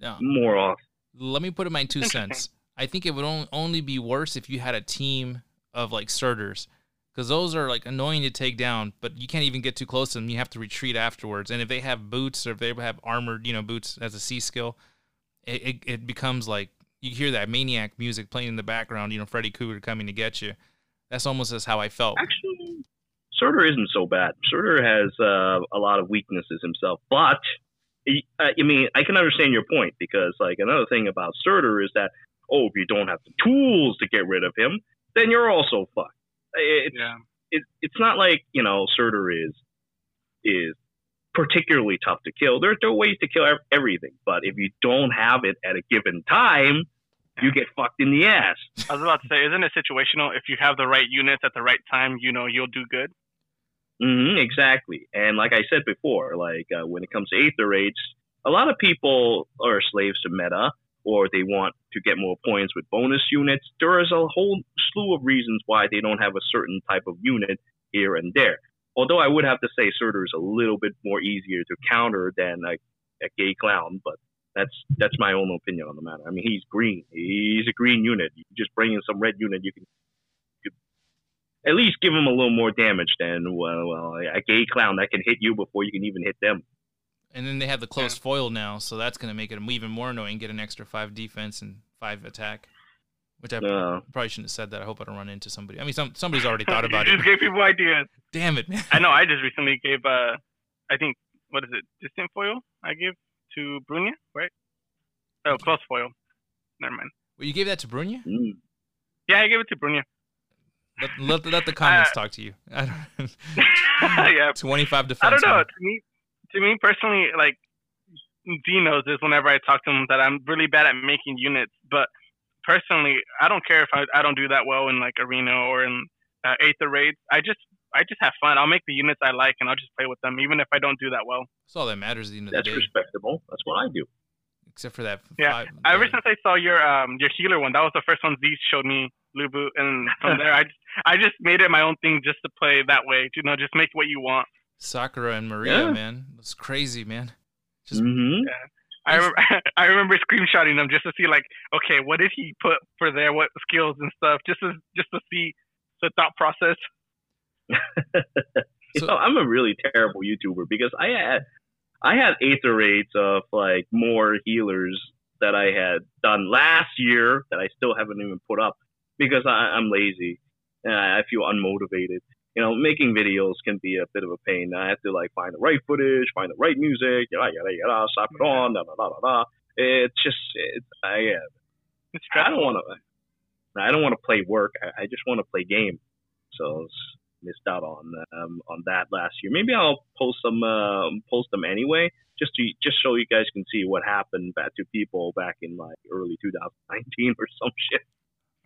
No. more often. let me put in my two cents. I think it would only be worse if you had a team of like Surtrs. because those are like annoying to take down, but you can't even get too close to them. You have to retreat afterwards. And if they have boots or if they have armored, you know, boots as a C skill, it, it, it becomes like you hear that maniac music playing in the background. You know, Freddy Krueger coming to get you. That's almost as how I felt. Actually, Surtr isn't so bad. Surtr has uh, a lot of weaknesses himself, but uh, I mean, I can understand your point because, like, another thing about Surtr is that, oh, if you don't have the tools to get rid of him, then you're also fucked. It's, Yeah. it, it's not like you know Surtr is is particularly tough to kill. There, there are ways to kill everything, but if you don't have it at a given time, you get fucked in the ass. I was about to say, isn't it situational? If you have the right units at the right time, you know you'll do good. hmm exactly. And like I said before, like uh, when it comes to Aether Raids, a lot of people are slaves to meta, or they want to get more points with bonus units. There is a whole slew of reasons why they don't have a certain type of unit here and there. Although I would have to say Surtr is a little bit more easier to counter than a, a gay clown, but that's that's my own opinion on the matter. I mean, he's green. He's a green unit. You just bring in some red unit, you can, you can at least give him a little more damage than well, well, a gay clown that can hit you before you can even hit them. And then they have the close foil now, so that's going to make it even more annoying. Get an extra five defense and five attack, which I Uh, probably shouldn't have said that. I hope I don't run into somebody. I mean, some somebody's already thought [LAUGHS] about it. you it. just gave people ideas. Damn it, man. I know. I just recently gave, uh, I think, what is it? Distant foil. I gave to Brunnya, right? Oh, close foil. Never mind. Well, you gave that to Brunnya? mm. Yeah, I gave it to Brunnya. Let, let, let the comments Uh, talk to you. I don't, [LAUGHS] [LAUGHS] yeah, 25 defense. I don't know. man. To me, to me personally, like D knows this. Whenever I talk to him, that I'm really bad at making units. But personally, I don't care if I, I don't do that well in like arena or in uh, Aether raids. I just I just have fun. I'll make the units I like and I'll just play with them, even if I don't do that well. That's all that matters at the end of That's the day. respectable. That's what I do. Except for that. Yeah, Five, Ever uh, since I saw your um your healer one, that was the first one Z showed me, Lubu, and [LAUGHS] from there I just I just made it my own thing just to play that way. You know, just make what you want. Sakura and Maria, Yeah. man. It's crazy, man. Just hmm I remember, [LAUGHS] I remember screenshotting them just to see like, okay, what did he put for there? What skills and stuff, just to just to see the thought process. [LAUGHS] You So- know, I'm a really terrible YouTuber because I had I had Aether Raids of like more healers that I had done last year that I still haven't even put up because I, I'm lazy and I feel unmotivated. You know, making videos can be a bit of a pain. I have to like find the right footage, find the right music, yada yada yada, slap it on, da da da da da. It's just, it's, I, uh, It's I don't want to. I don't want to play work. I, I just want to play game. So missed out on um, on that last year. Maybe I'll post some um post them anyway, just to just so you guys can see what happened back to people back in like early 2019 or some [LAUGHS] shit.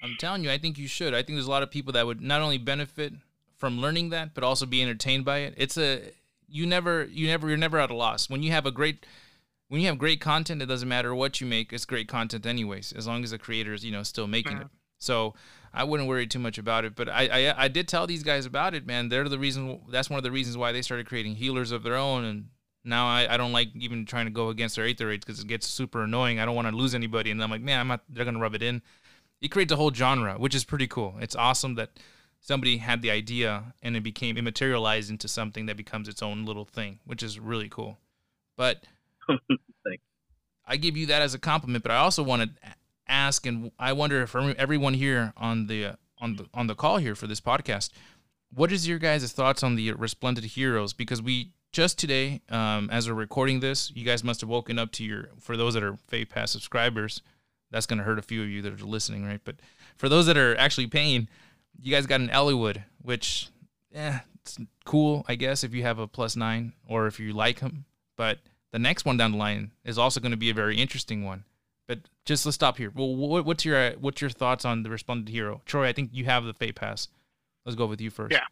I'm telling you, I think you should. I think there's a lot of people that would not only benefit from learning that, but also be entertained by it. It's a you never you never you're never at a loss. When you have a great when you have great content, it doesn't matter what you make, it's great content anyways, as long as the creator is, you know, still making it. So I wouldn't worry too much about it. But I, I I did tell these guys about it, man. They're the reason that's one of the reasons why they started creating healers of their own and now I, I don't like even trying to go against their Aether Raids because it gets super annoying. I don't want to lose anybody, and I'm like, man, I'm not. They're gonna rub it in it creates a whole genre, which is pretty cool. It's awesome that somebody had the idea and it became immaterialized into something that becomes its own little thing, which is really cool. But [LAUGHS] I give you that as a compliment, but I also want to ask, and I wonder if everyone here on the uh, on the on the call here for this podcast, what is your guys' thoughts on the Resplendent Heroes? Because we just today, um, as we're recording this, you guys must have woken up to your. For those that are Feh Pass subscribers, that's going to hurt a few of you that are listening, right? But for those that are actually paying, you guys got an Eliwood, which, yeah, it's cool, I guess, if you have a plus nine or if you like them. But the next one down the line is also going to be a very interesting one. But just let's stop here. Well, what, what's your uh, what's your thoughts on the Resplendent Hero, Troy? I think you have the Feh Pass. Let's go with you first. Yeah.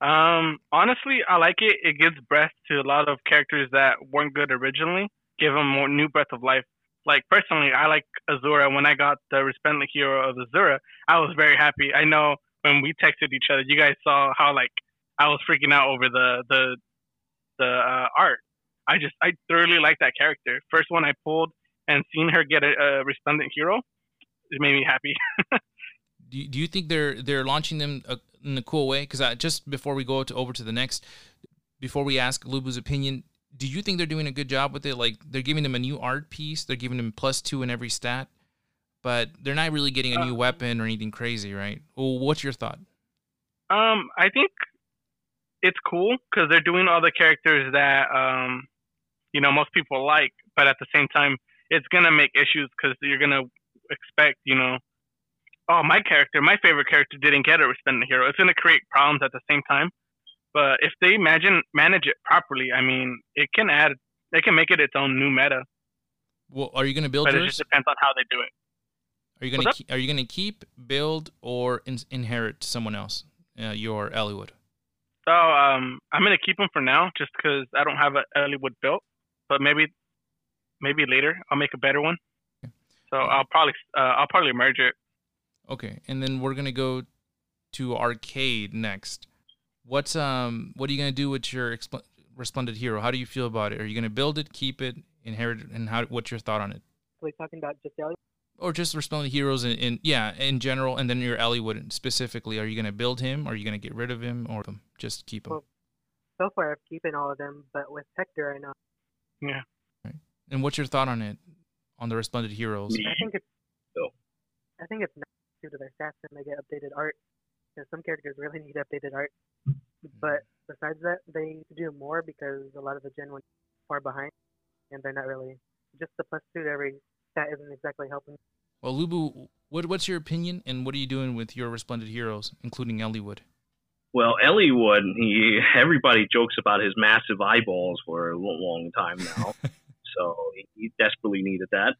Um, honestly, I like it. It gives breath to a lot of characters that weren't good originally. Give them more new breath of life. Like personally, I like Azura. When I got the Resplendent Hero of Azura, I was very happy. I know when we texted each other, you guys saw how like I was freaking out over the the the uh, art. I just I thoroughly like that character. First one I pulled and seeing her get a, a Resplendent Hero, it made me happy. [LAUGHS] Do you, do you think they're they're launching them uh, in a cool way? Because just before we go to over to the next, before we ask Lubu's opinion, do you think they're doing a good job with it? Like they're giving them a new art piece, they're giving them plus two in every stat, but they're not really getting a new Uh, weapon or anything crazy, right? Well, what's your thought? Um, I think it's cool because they're doing all the characters that um, you know, most people like, but at the same time, it's gonna make issues because you're gonna expect, you know, oh, my character, my favorite character didn't get a resplendent hero. It's gonna create problems at the same time. But if they imagine manage it properly, I mean, it can add, they can make it its own new meta. Well, are you going to build But it yours? just depends on how they do it. Are you going to What's keep, are you to keep, build, or in, inherit someone else? Uh, your Eliwood. So um, I'm gonna keep them for now, just because I don't have an Eliwood built. But maybe, maybe later I'll make a better one. So I'll probably, uh, I'll probably merge it. Okay, and then we're gonna go to arcade next. What's um what are you gonna do with your expl- resplendent hero? How do you feel about it? Are you gonna build it, keep it, inherit it, and how? What's your thought on it? So we talking about just Ellie? Or just resplendent heroes in, in yeah in general, and then your Eliwood specifically. Are you gonna build him? Are you gonna get rid of him, or just keep him? Well- So far, I'm keeping all of them, but with Hector, I know. Yeah. And what's your thought on it, on the resplendent heroes? I think it's. Oh. I think it's nice due to their stats and they get updated art. Because some characters really need updated art. But besides that, they need to do more because a lot of the Gen 1 far behind, and they're not really. Just the plus two to every stat isn't exactly helping. Well, Lubu, what what's your opinion, and what are you doing with your resplendent heroes, including Eliwood? Well, Eliwood, he everybody jokes about his massive eyeballs for a long time now, [LAUGHS] so he, he desperately needed that.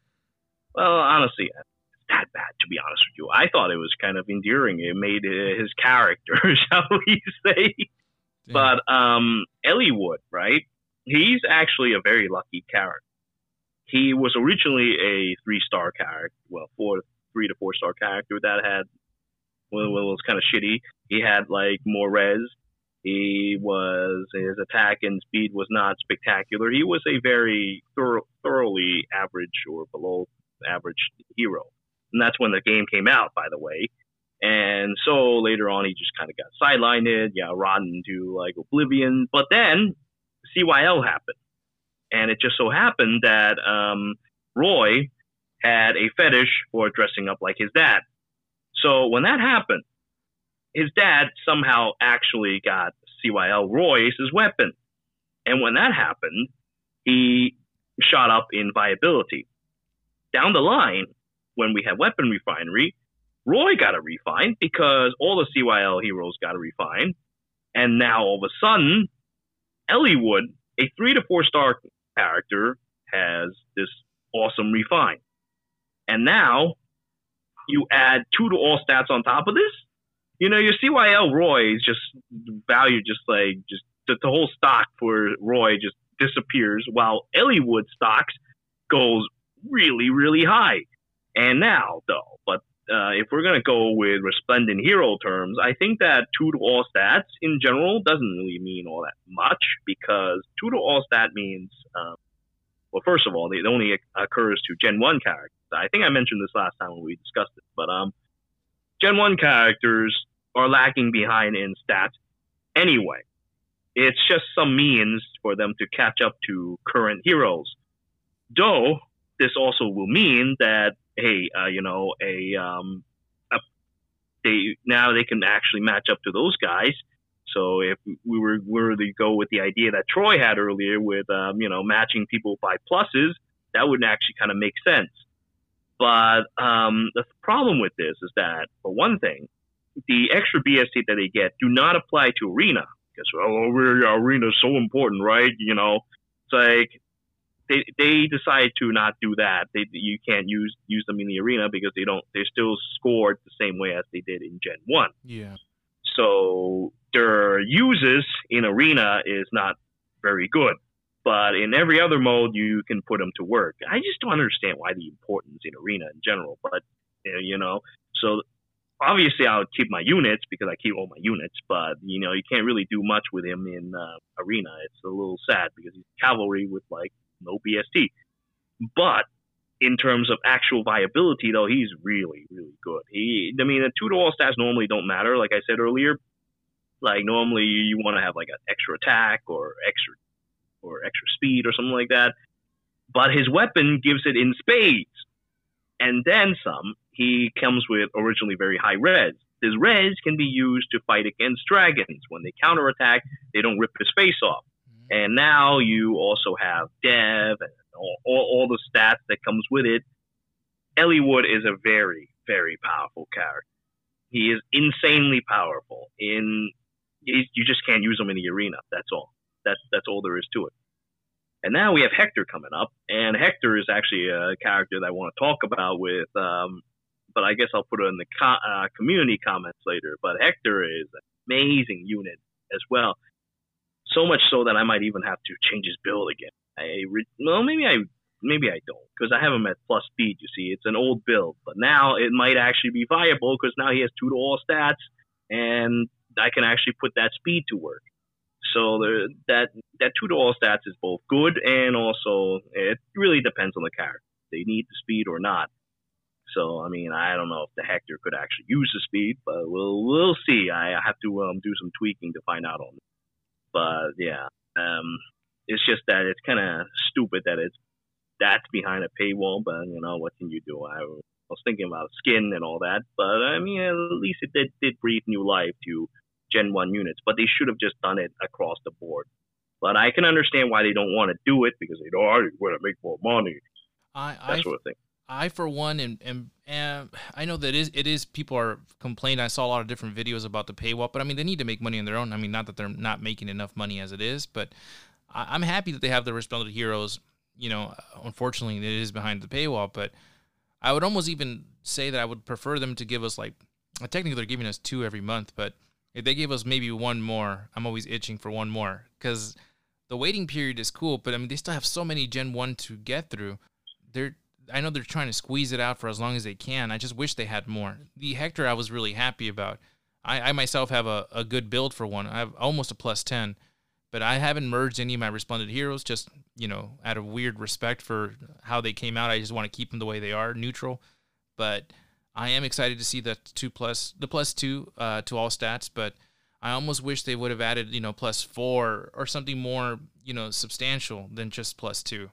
Well, honestly, it's that bad to be honest with you. I thought it was kind of endearing. It made uh, his character, [LAUGHS] shall we say? But um, Eliwood, right? He's actually a very lucky character. He was originally a three-star character, well, four, three to four-star character that had, well, well, it was kind of shitty. He had like more res. He was his attack and speed was not spectacular. He was a very thorough, thoroughly average or below average hero, and that's when the game came out, by the way. And so later on, he just kind of got sidelined, yeah, rotten to like oblivion. But then CYL happened, and it just so happened that um, Roy had a fetish for dressing up like his dad. So when that happened, his dad somehow actually got CYL Roy as his weapon. And when that happened, he shot up in viability. Down the line, when we had Weapon Refinery, Roy got a refine because all the CYL heroes got a refine. And now all of a sudden, Eliwood, a three to four star character, has this awesome refine. And now you add two to all stats on top of this. You know, your CYL Roy is just value, just like just the, the whole stock for Roy just disappears, while Eliwood stocks goes really, really high. And now, though, but uh, if we're gonna go with resplendent hero terms, I think that two to all stats in general doesn't really mean all that much because two to all stat means, um, well, first of all, it only occurs to Gen One characters. I think I mentioned this last time when we discussed it, but um, Gen One characters are lagging behind in stats anyway. It's just some means for them to catch up to current heroes. Though this also will mean that hey, uh, you know, a um, a, they now they can actually match up to those guys. So if we were were to go with the idea that Troy had earlier with um, you know matching people by pluses, that wouldn't actually kind of make sense. But um, the problem with this is that for one thing, the extra BST that they get do not apply to arena because oh, arena is so important, right? You know, it's like they they decide to not do that. They you can't use use them in the arena because they don't they still scored the same way as they did in Gen One. Yeah. So their uses in arena is not very good. But in every other mode, you can put them to work. I just don't understand why the importance in arena in general. But uh, you know, so obviously I'll keep my units because I keep all my units. But you know, you can't really do much with him in uh, arena. It's a little sad because he's cavalry with like no BST. But in terms of actual viability, though, he's really, really good. He, I mean, the two to all stats normally don't matter, like I said earlier. Like normally you want to have like an extra attack or extra or extra speed or something like that. But his weapon gives it in spades. And then some. He comes with originally very high res. His res can be used to fight against dragons. When they counterattack, they don't rip his face off. And now you also have Dev and all, all, all the stats that comes with it. Eliwood is a very, very powerful character. He is insanely powerful. In you you just can't use him in the arena. That's all. That's that's all there is to it. And now we have Hector coming up, and Hector is actually a character that I want to talk about with. Um, but I guess I'll put it in the co- uh, community comments later. But Hector is an amazing unit as well. So much so that I might even have to change his build again. I re- well, maybe I maybe I don't because I have him at plus speed. You see, it's an old build, but now it might actually be viable because now he has two to all stats, and I can actually put that speed to work. So the, that that two to all stats is both good and also it really depends on the character. They need the speed or not. So I mean, I don't know if the Hector could actually use the speed, but we'll we'll see. I have to um, do some tweaking to find out on it. But yeah, um, it's just that it's kind of stupid that it's that's behind a paywall. But you know, what can you do? I was thinking about skin and all that, but I mean, at least it did, did breathe new life to Gen 1 units, but they should have just done it across the board. But I can understand why they don't want to do it because they don't oh, want to make more money. I, That I, sort of thing. I for one, and, and and I know that it is it is people are complaining. I saw a lot of different videos about the paywall, but I mean they need to make money on their own. I mean not that they're not making enough money as it is, but I, I'm happy that they have the resplendent heroes. You know, unfortunately it is behind the paywall, but I would almost even say that I would prefer them to give us like technically they're giving us two every month, but if they gave us maybe one more, I'm always itching for one more because the waiting period is cool, but I mean they still have so many Gen One to get through. They're I know they're trying to squeeze it out for as long as they can. I just wish they had more. The Hector I was really happy about. I, I myself have a, a good build for one. I have almost a plus ten, but I haven't merged any of my resplendent heroes. Just you know, out of weird respect for how they came out, I just want to keep them the way they are, neutral. But I am excited to see the two plus the plus two uh, to all stats, but I almost wish they would have added you know plus four or something more you know substantial than just plus two.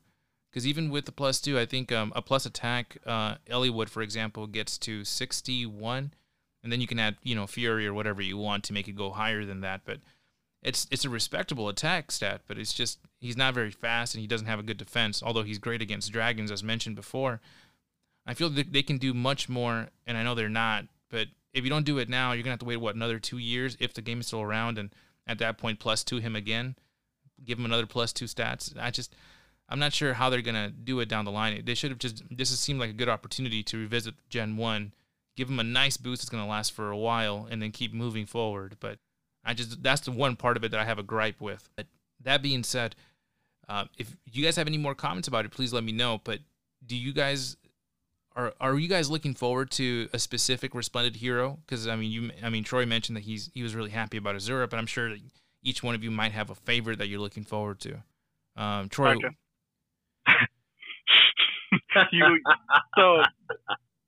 Because even with the plus two, I think um, a plus attack, uh, Eliwood, for example, gets to 61, and then you can add, you know, Fury or whatever you want to make it go higher than that. But it's it's a respectable attack stat, but it's just he's not very fast and he doesn't have a good defense. Although he's great against dragons, as mentioned before. I feel that they can do much more, and I know they're not. But if you don't do it now, you're gonna have to wait what another two years if the game is still around, and at that point, plus two him again, give him another plus two stats. I just I'm not sure how they're gonna do it down the line. They should have just this has seemed like a good opportunity to revisit Gen One, give them a nice boost that's gonna last for a while, and then keep moving forward. But I just that's the one part of it that I have a gripe with. But that being said, uh, if you guys have any more comments about it, please let me know. But do you guys are are you guys looking forward to a specific resplendent hero? Because I mean, you I mean Troy mentioned that he's he was really happy about Azura, but I'm sure each one of you might have a favorite that you're looking forward to. Um, Troy. [LAUGHS] you so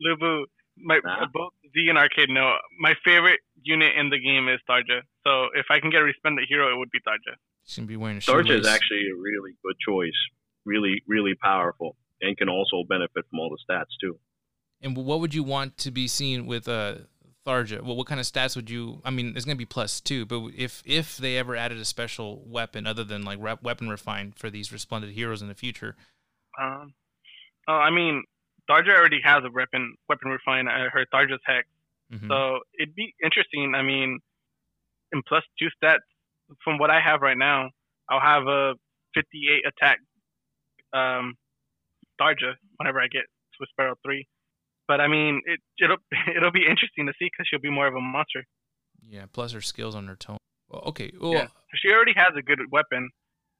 Lubu, my Nah. both Z and Arcade know my favorite unit in the game is Tharja. So if I can get a resplendent hero, it would be Tharja. he's gonna be wearing a Sarge shoelace. is actually a really good choice. Really, really powerful, and can also benefit from all the stats too. And what would you want to be seen with uh, Tharja? Well, what kind of stats would you? I mean, it's gonna be plus two, but if if they ever added a special weapon other than like rep, weapon refine for these resplendent heroes in the future, Um, oh, I mean, Tharja already has a weapon weapon refine. I heard Tharja's hex. mhm. So it'd be interesting. I mean, in plus two stats, from what I have right now, I'll have a 58 attack um, Tharja whenever I get Swift Sparrow 3. But I mean, it, it'll [LAUGHS] it'll be interesting to see because she'll be more of a monster. yeah, plus her skills on her tone. Well, okay, well, Yeah. She already has a good weapon.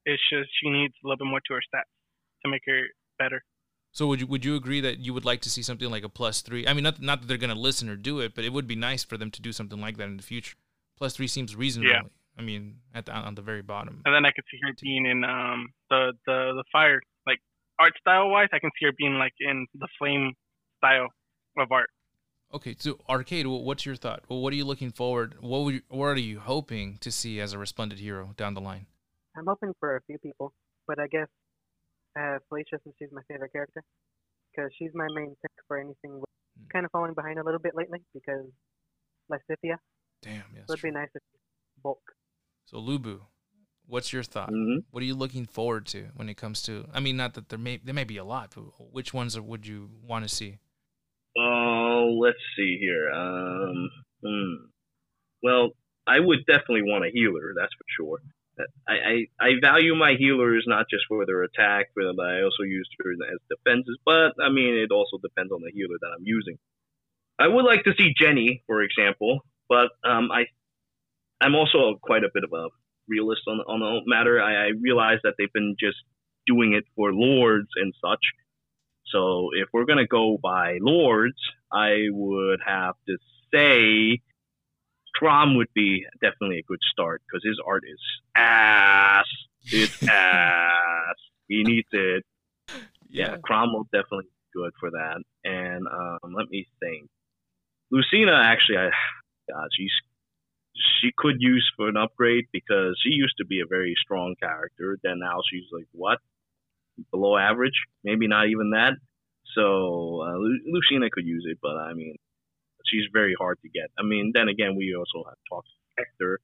It's just she needs a little bit more to her stats to make her better. so would you would you agree that you would like to see something like a plus three? I mean, not not that they're gonna listen or do it, but it would be nice for them to do something like that in the future. Plus three seems reasonable. Yeah. I mean, at the, on the very bottom. And then I could see her being in um the the the fire like art style wise. I can see her being like in the flame style of art. Okay, so arcade. What's your thought? Well, what are you looking forward? What would you, what are you hoping to see as a resplendent hero down the line? I'm hoping for a few people, but I guess uh, Felicia, since she's my favorite character, because she's my main pick for anything. with- Mm. Kind of falling behind a little bit lately because Lysithea. Damn, yes. So it'd be nice if bulk. So Lubu, what's your thought? hmm What are you looking forward to when it comes to? I mean, not that there may there may be a lot, but which ones would you want to see? Oh, let's see here. Um, hmm. Well, I would definitely want a healer. That's for sure. I, I, I value my healers not just for their attack, but I also use her as defenses. But I mean, it also depends on the healer that I'm using. I would like to see Genny, for example, but um, I I'm also quite a bit of a realist on on the matter. I, I realize that they've been just doing it for lords and such. So if we're gonna go by lords, I would have to say Chrom would be definitely a good start because his art is ass. It's [LAUGHS] ass. He needs it. Yeah, Chrom will definitely be good for that. And um, let me think. Lucina, actually, I God, she's she could use for an upgrade because she used to be a very strong character. Then now she's like what below average, maybe not even that. So uh, Lucina could use it, but I mean, she's very hard to get. I mean, then again, we also have talked to Hector.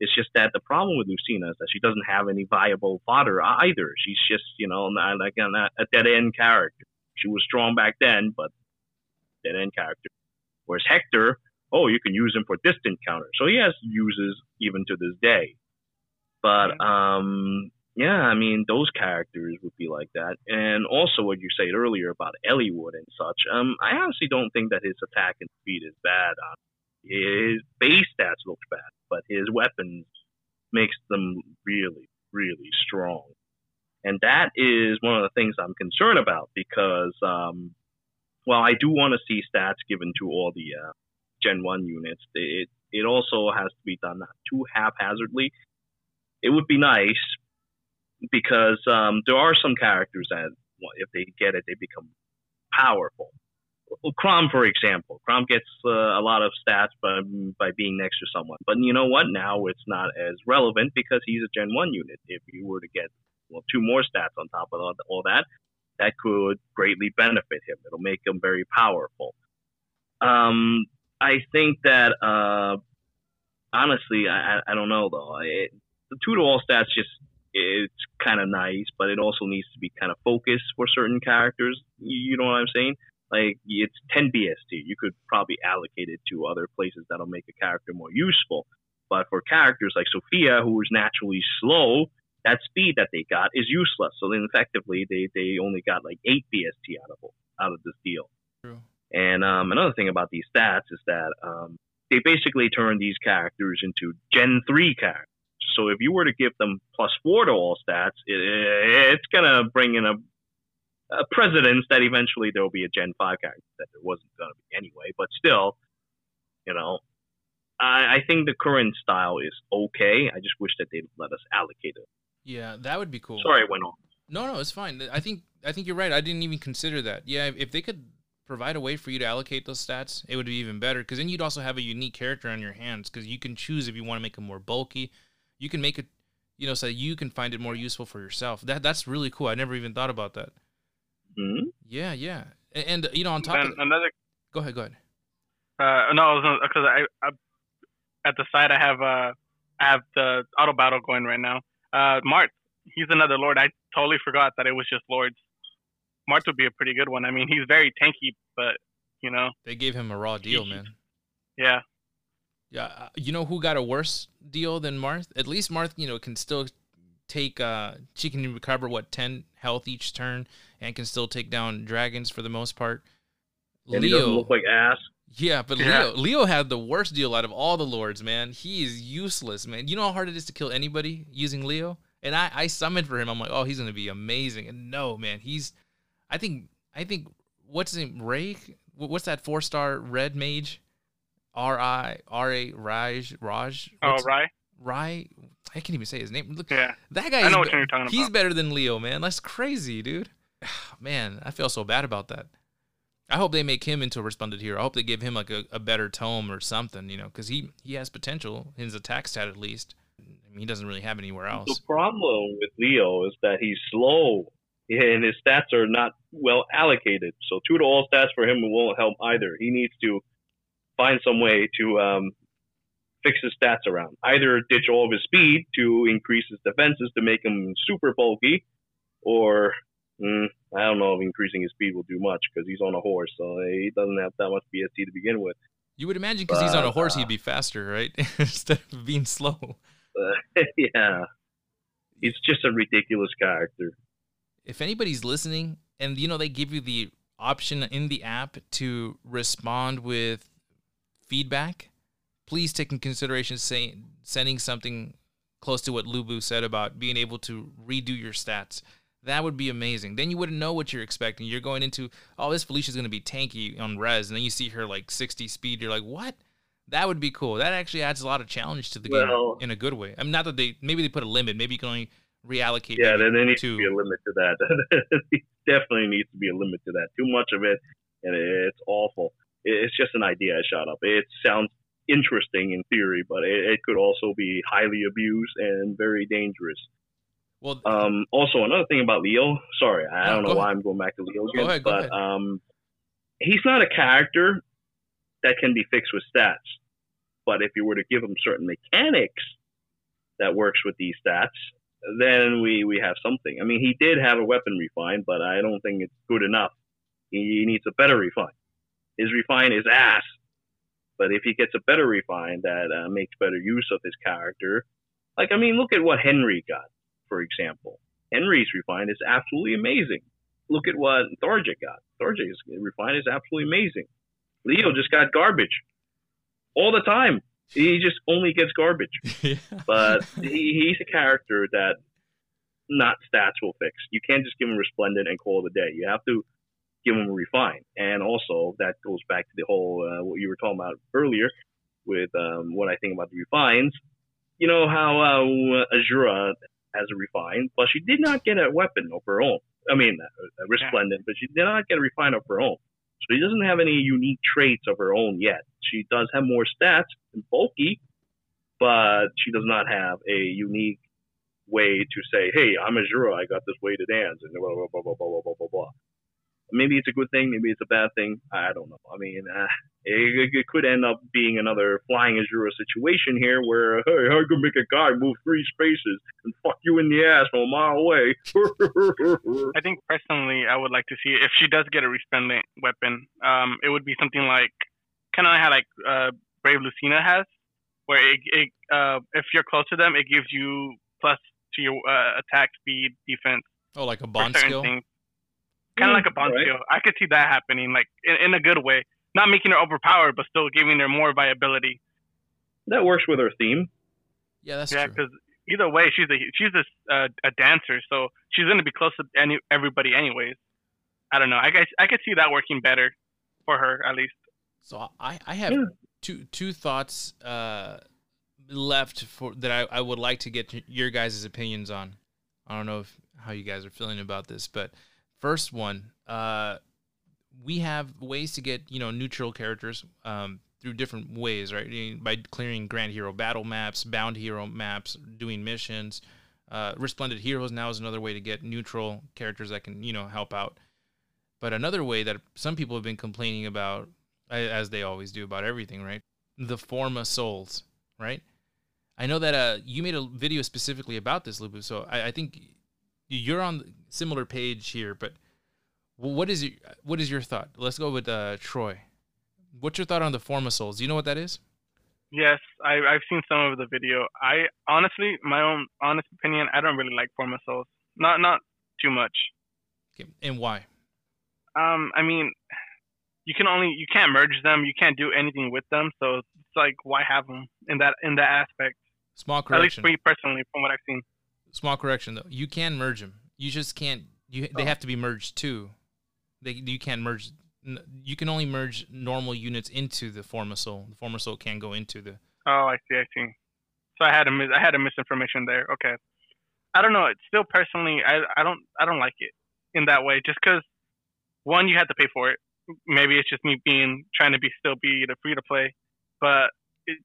It's just that the problem with Lucina is that she doesn't have any viable fodder either. She's just, you know, not, like a, a dead end character. She was strong back then, but dead end character. Whereas Hector, oh, you can use him for distant counter. So he has uses even to this day. But um, yeah, I mean those characters would be like that. And also what you said earlier about Eliwood and such. Um, I honestly don't think that his attack and speed is bad. Um, his base stats look bad, but his weapons makes them really, really strong. And that is one of the things I'm concerned about because, um, well, I do want to see stats given to all the uh, Gen 1 units. It, it also has to be done not too haphazardly. It would be nice because um, there are some characters that, if they get it, they become powerful. Chrom, for example, Chrom gets uh, a lot of stats by, by being next to someone. But you know what? Now it's not as relevant because he's a Gen 1 unit. If you were to get well two more stats on top of all, that, that could greatly benefit him. It'll make him very powerful. Um, I think that uh, honestly, I, I I don't know though. It, the two to all stats just it's kind of nice, but it also needs to be kind of focused for certain characters. You, know what I'm saying? Like it's 10 BST. You could probably allocate it to other places that'll make a character more useful. But for characters like Sophia, who is naturally slow, that speed that they got is useless. So then effectively, they, they only got like 8 BST out of out of this deal. True. And um, another thing about these stats is that um, they basically turn these characters into Gen 3 characters. So if you were to give them plus four to all stats, it, it's going to bring in a, a precedence that eventually there will be a Gen 5 character that there wasn't going to be anyway. But still, you know, I, I think the current style is okay. I just wish that they'd let us allocate it. Yeah, that would be cool. Sorry, I went on. No, no, it's fine. I think I think you're right. I didn't even consider that. Yeah, if, if they could provide a way for you to allocate those stats, it would be even better. Because then you'd also have a unique character on your hands. Because you can choose if you want to make them more bulky. You can make it, you know, so you can find it more useful for yourself. That that's really cool. I never even thought about that. hmm Yeah, yeah. And, and you know, on top Then of another go ahead, go ahead. Uh, no, because I, I, at the side I have uh, I have the auto battle going right now. Uh, Marth, he's another lord. I totally forgot that it was just lords. Marth would be a pretty good one. I mean, he's very tanky, but you know, They gave him a raw deal, man. yeah, Yeah, uh, you know who got a worse deal than Marth? At least Marth, you know, can still take. uh She can recover what ten health each turn, and can still take down dragons for the most part. And he doesn't Leo, look like ass. yeah, but Yeah. Leo, Leo had the worst deal out of all the lords, man. He is useless, man. You know how hard it is to kill anybody using Leo. And I, I summoned for him. I'm like, oh, he's gonna be amazing. And no, man, he's. I think, I think, what's his name? Ray. What's that four star red mage? R I R A Raj Raj. oh What's- right, Rai. I can't even say his name. Look, yeah. that guy. I is know what you're talking He's about. better than Leo, man. That's crazy, dude. [SIGHS] Man, I feel so bad about that. I hope they make him into a resplendent hero. I hope they give him like a, a better tome or something, you know, because he he has potential. His attack stat at least. I mean, he doesn't really have anywhere else. The problem with Leo is that he's slow and his stats are not well allocated. So two to all stats for him won't help either. He needs to find some way to um, fix his stats around. Either ditch all of his speed to increase his defenses to make him super bulky, or mm, I don't know if increasing his speed will do much because he's on a horse, so he doesn't have that much BST to begin with. You would imagine because he's on a horse, he'd be faster, right? [LAUGHS] Instead of being slow. Uh, [LAUGHS] yeah, he's just a ridiculous character. If anybody's listening, and you know they give you the option in the app to respond with feedback, please take in consideration saying sending something close to what Lubu said about being able to redo your stats. That would be amazing. Then you wouldn't know what you're expecting. You're going into, oh, this Felicia's going to be tanky on res, and then you see her like 60 speed. You're like, what? That would be cool. That actually adds a lot of challenge to the well, game in a good way. I mean, not that they maybe they put a limit. Maybe you can only reallocate. Yeah, then there needs to be a limit to that. [LAUGHS] definitely needs to be a limit to that. Too much of it, and it's awful. It's just an idea I shot up. It sounds interesting in theory, but it, it could also be highly abused and very dangerous. Well, um, also another thing about Leo. Sorry, I no, don't know why I'm going back to Leo again, ahead, but um, he's not a character that can be fixed with stats. But if you were to give him certain mechanics that works with these stats, then we we have something. I mean, he did have a weapon refine, but I don't think it's good enough. He needs a better refine. His refine is ass. But if he gets a better refine that uh, makes better use of his character, like I mean, look at what Henry got, for example. Henry's refine is absolutely amazing. Look at what Thorgic got. Thorgic's refine is absolutely amazing. Leo just got garbage all the time. He just only gets garbage. [LAUGHS] yeah. But he, he's a character that not stats will fix. You can't just give him resplendent and call it a day. You have to give them a refine. And also that goes back to the whole uh, what you were talking about earlier with um, what I think about the refines. You know how uh, Azura has a refine, but she did not get a weapon of her own. I mean, a resplendent, but she did not get a refine of her own. So she doesn't have any unique traits of her own yet. She does have more stats and bulky, but she does not have a unique way to say, "Hey, I'm Azura. I got this way to dance," and blah blah blah blah blah blah blah blah maybe it's a good thing, maybe it's a bad thing. I don't know. I mean, uh, it, it, could end up being another flying Azura situation here, where hey, I can make a guy move three spaces and fuck you in the ass from a mile away. I think personally, I would like to see if she does get a resplendent weapon. Um, it would be something like kind of how like uh, Brave Lucina has, where it, it uh, if you're close to them, it gives you plus to your uh, attack, speed, defense. Oh, like a bond skill. Things kind of like a Boncio. Right. I could see that happening, like in, in a good way, not making her overpowered, but still giving her more viability. That works with her theme. Yeah, that's yeah, because either way, she's a she's a uh, a dancer, so she's gonna be close to any everybody anyways. I don't know. I guess I could see that working better for her at least. So I I have yeah. two two thoughts uh, left for that I, I would like to get your guys' opinions on. I don't know if how you guys are feeling about this, but First one, uh, we have ways to get you know neutral characters um, through different ways, right? By clearing Grand Hero battle maps, Bound Hero maps, doing missions. Uh, Resplendent Heroes now is another way to get neutral characters that can you know help out. But another way that some people have been complaining about, as they always do about everything, right? The Forma Souls, right? I know that uh, you made a video specifically about this, Lubu. So I, I think you're on similar page here, but what is your what is your thought? Let's go with uh, Troy. What's your thought on the Forma Souls? Do you know what that is? Yes, I, I've seen some of the video. I honestly, my own honest opinion, I don't really like Forma Souls. Not not too much. Okay. And why? Um, I mean, you can only you can't merge them. You can't do anything with them. So it's like, why have them in that in that aspect? Small correction. At least for me personally, from what I've seen. Small correction though. You can merge them. You just can't. You they oh. have to be merged too. They you can't merge. You can only merge normal units into the Forma Soul. The Forma Soul can't go into the. Oh, I see. I see. So I had a mis- I had a misinformation there. Okay. I don't know. It's still personally, I I don't I don't like it in that way. Just because one, you had to pay for it. maybe it's just me being trying to be still be the free to play, but it,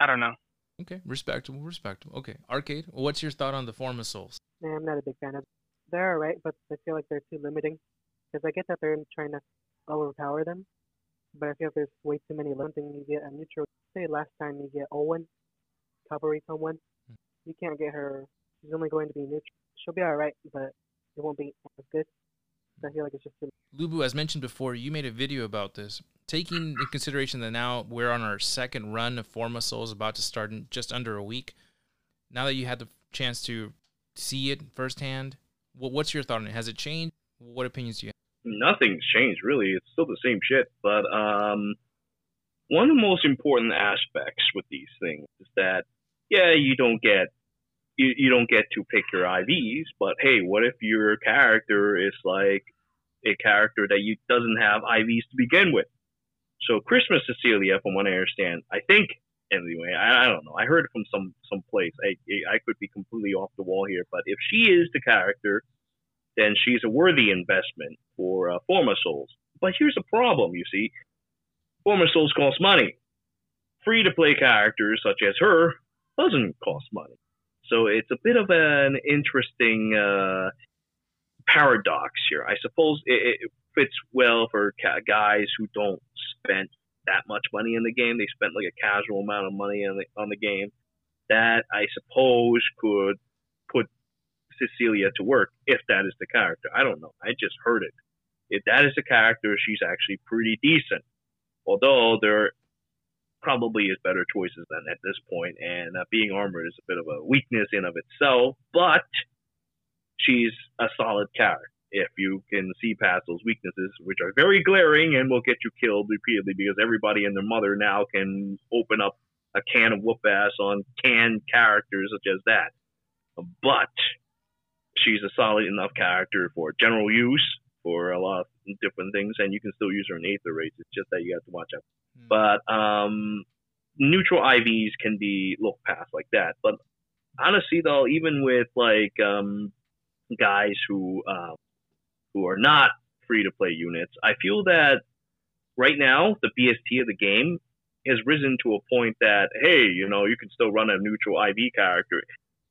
I don't know. Okay, respectable, respectable. Okay, arcade. What's your thought on the Forma Souls? Nah, I'm not a big fan of. They're alright, but I feel like they're too limiting. Because I get that they're trying to overpower them, but I feel like there's way too many limiting. You get a neutral. Say last time you get Owen, cavalry someone, hmm. you can't get her. She's only going to be neutral. She'll be alright, but it won't be as good. So I feel like it's just too. Lubu, as mentioned before, you made a video about this. Taking in consideration that now we're on our second run of Forma Souls, about to start in just under a week. Now that you had the chance to see it firsthand, what, what's your thought on it? Has it changed? What opinions do you have? nothing's changed really. It's still the same shit. But um, one of the most important aspects with these things is that yeah, you don't get you, you don't get to pick your IVs, but hey, what if your character is like a character that you doesn't have IVs to begin with? So Christmas Cecilia, from what I understand, I think anyway, I, I don't know. I heard from some some place. I I could be completely off the wall here, but if she is the character then she's a worthy investment for uh, Forma Souls. But here's the problem, you see. Forma Souls cost money. Free to play characters such as her doesn't cost money. So it's a bit of an interesting uh, paradox here. I suppose it, it fits well for ca- guys who don't spend that much money in the game. They spent like a casual amount of money on the, on the game. That I suppose could put Cecilia to work if that is the character. I don't know. I just heard it. If that is the character, she's actually pretty decent. Although there probably is better choices than at this point, and uh, being armored is a bit of a weakness in of itself. But she's a solid character if you can see past those weaknesses, which are very glaring and will get you killed repeatedly because everybody and their mother now can open up a can of whoop ass on canned characters such as that. But she's a solid enough character for general use for a lot of different things, and you can still use her in Aether Raids. It's just that you have to watch out. Mm. But um, neutral IVs can be looked past like that. But honestly, though, even with like um, guys who uh, who are not free to play units, I feel that right now the BST of the game has risen to a point that hey, you know, you can still run a neutral IV character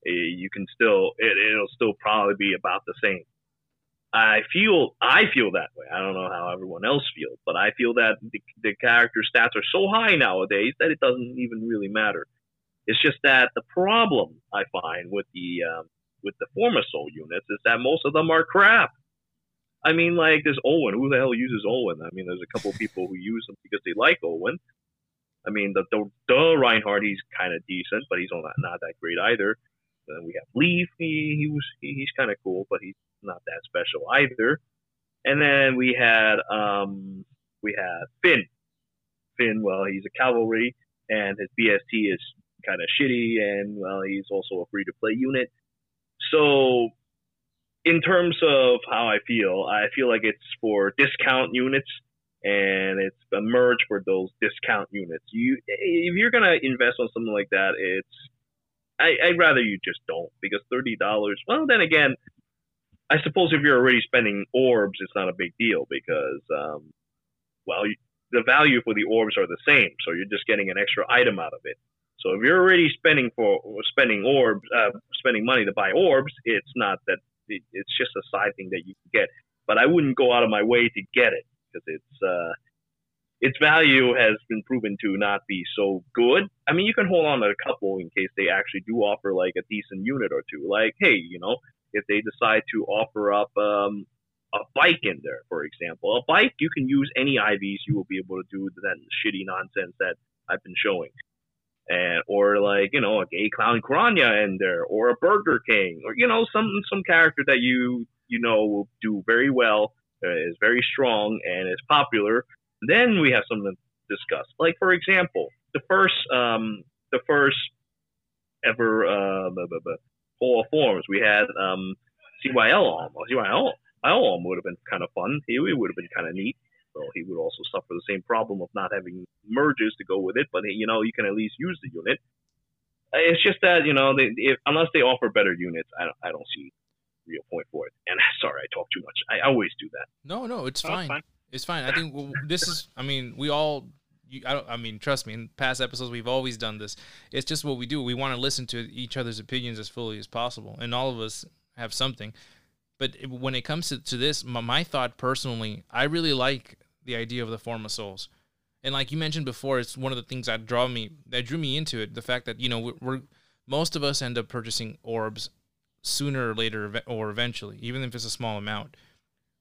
Eh, you can still it, it'll still probably be about the same. I feel I feel that way. I don't know how everyone else feels, but I feel that the, the character stats are so high nowadays that it doesn't even really matter. It's just that the problem I find with the um, with the Forma soul units is that most of them are crap. I mean, like there's Owen. Who the hell uses Owen? I mean, there's a couple people who use them because they like Owen. I mean, the the, the Reinhardt, he's kind of decent, but he's not not that great either. Then we have Leaf. He, he was he, he's kind of cool, but he's not that special either. And then we had um, we had Finn. Finn, well, he's a cavalry, and his BST is kind of shitty, and well, he's also a free to play unit. So, in terms of how I feel, I feel like it's for discount units, and it's a merge for those discount units. You, if you're gonna invest on something like that, it's I, I'd rather you just don't because thirty dollars. Well, then again, I suppose if you're already spending orbs, it's not a big deal because, um, well, you, the value for the orbs are the same, so you're just getting an extra item out of it. So if you're already spending for spending orbs, uh, spending money to buy orbs, it's not that it, it's just a side thing that you can get. But I wouldn't go out of my way to get it because it's uh, its value has been proven to not be so good. I mean, you can hold on to a couple in case they actually do offer like a decent unit or two. Like, hey, you know, if they decide to offer up um, a bike in there, for example, a bike you can use any IVs. You will be able to do that shitty nonsense that I've been showing. And, or like you know a gay clown Kranya in there, or a Burger King, or you know some some character that you you know will do very well, uh, is very strong and is popular, then we have something to discuss. Like for example, the first um, the first ever uh, Hall of Forms we had um, CYL on. CYL on would have been kind of fun. He, he would have been kind of neat. Well, he would also suffer the same problem of not having merges to go with it, but you know you can at least use the unit. It's just that you know they, if, unless they offer better units, I don't, I don't see real point for it. And [LAUGHS] sorry, I talk too much. I always do that. No, no, it's fine. fine. It's fine. I think w- this is. I mean, we all. You, I don't. I mean, trust me. In past episodes, we've always done this. It's just what we do. We want to listen to each other's opinions as fully as possible, and all of us have something. But when it comes to, to this, my, my thought personally, I really like the idea of the Forma Souls, and like you mentioned before, it's one of the things that draw me that drew me into it. The fact that you know we're, we're most of us end up purchasing orbs sooner or later, or eventually, even if it's a small amount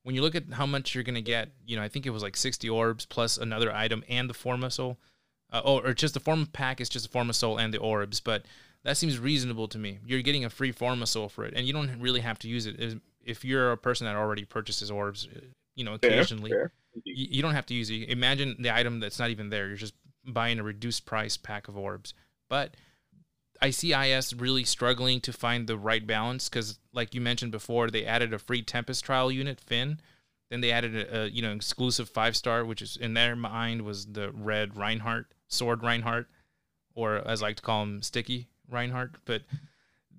when you look at how much you're gonna get, you know, I think it was like 60 orbs plus another item and the Forma Soul, uh, or, or just the Forma pack is just the Forma Soul and the orbs, but that seems reasonable to me. You're getting a free Forma Soul for it, and you don't really have to use it. If- you're a person that already purchases orbs, uh, you know, Fair, occasionally, fair. you, you don't have to use it. Imagine the item that's not even there. You're just buying a reduced price pack of orbs. But I see IS really struggling to find the right balance because, like you mentioned before, they added a free Tempest trial unit, Finn. Then they added a, a you know exclusive five star, which is in their mind was the red Reinhardt, sword Reinhardt, or as I like to call him, sticky Reinhardt. But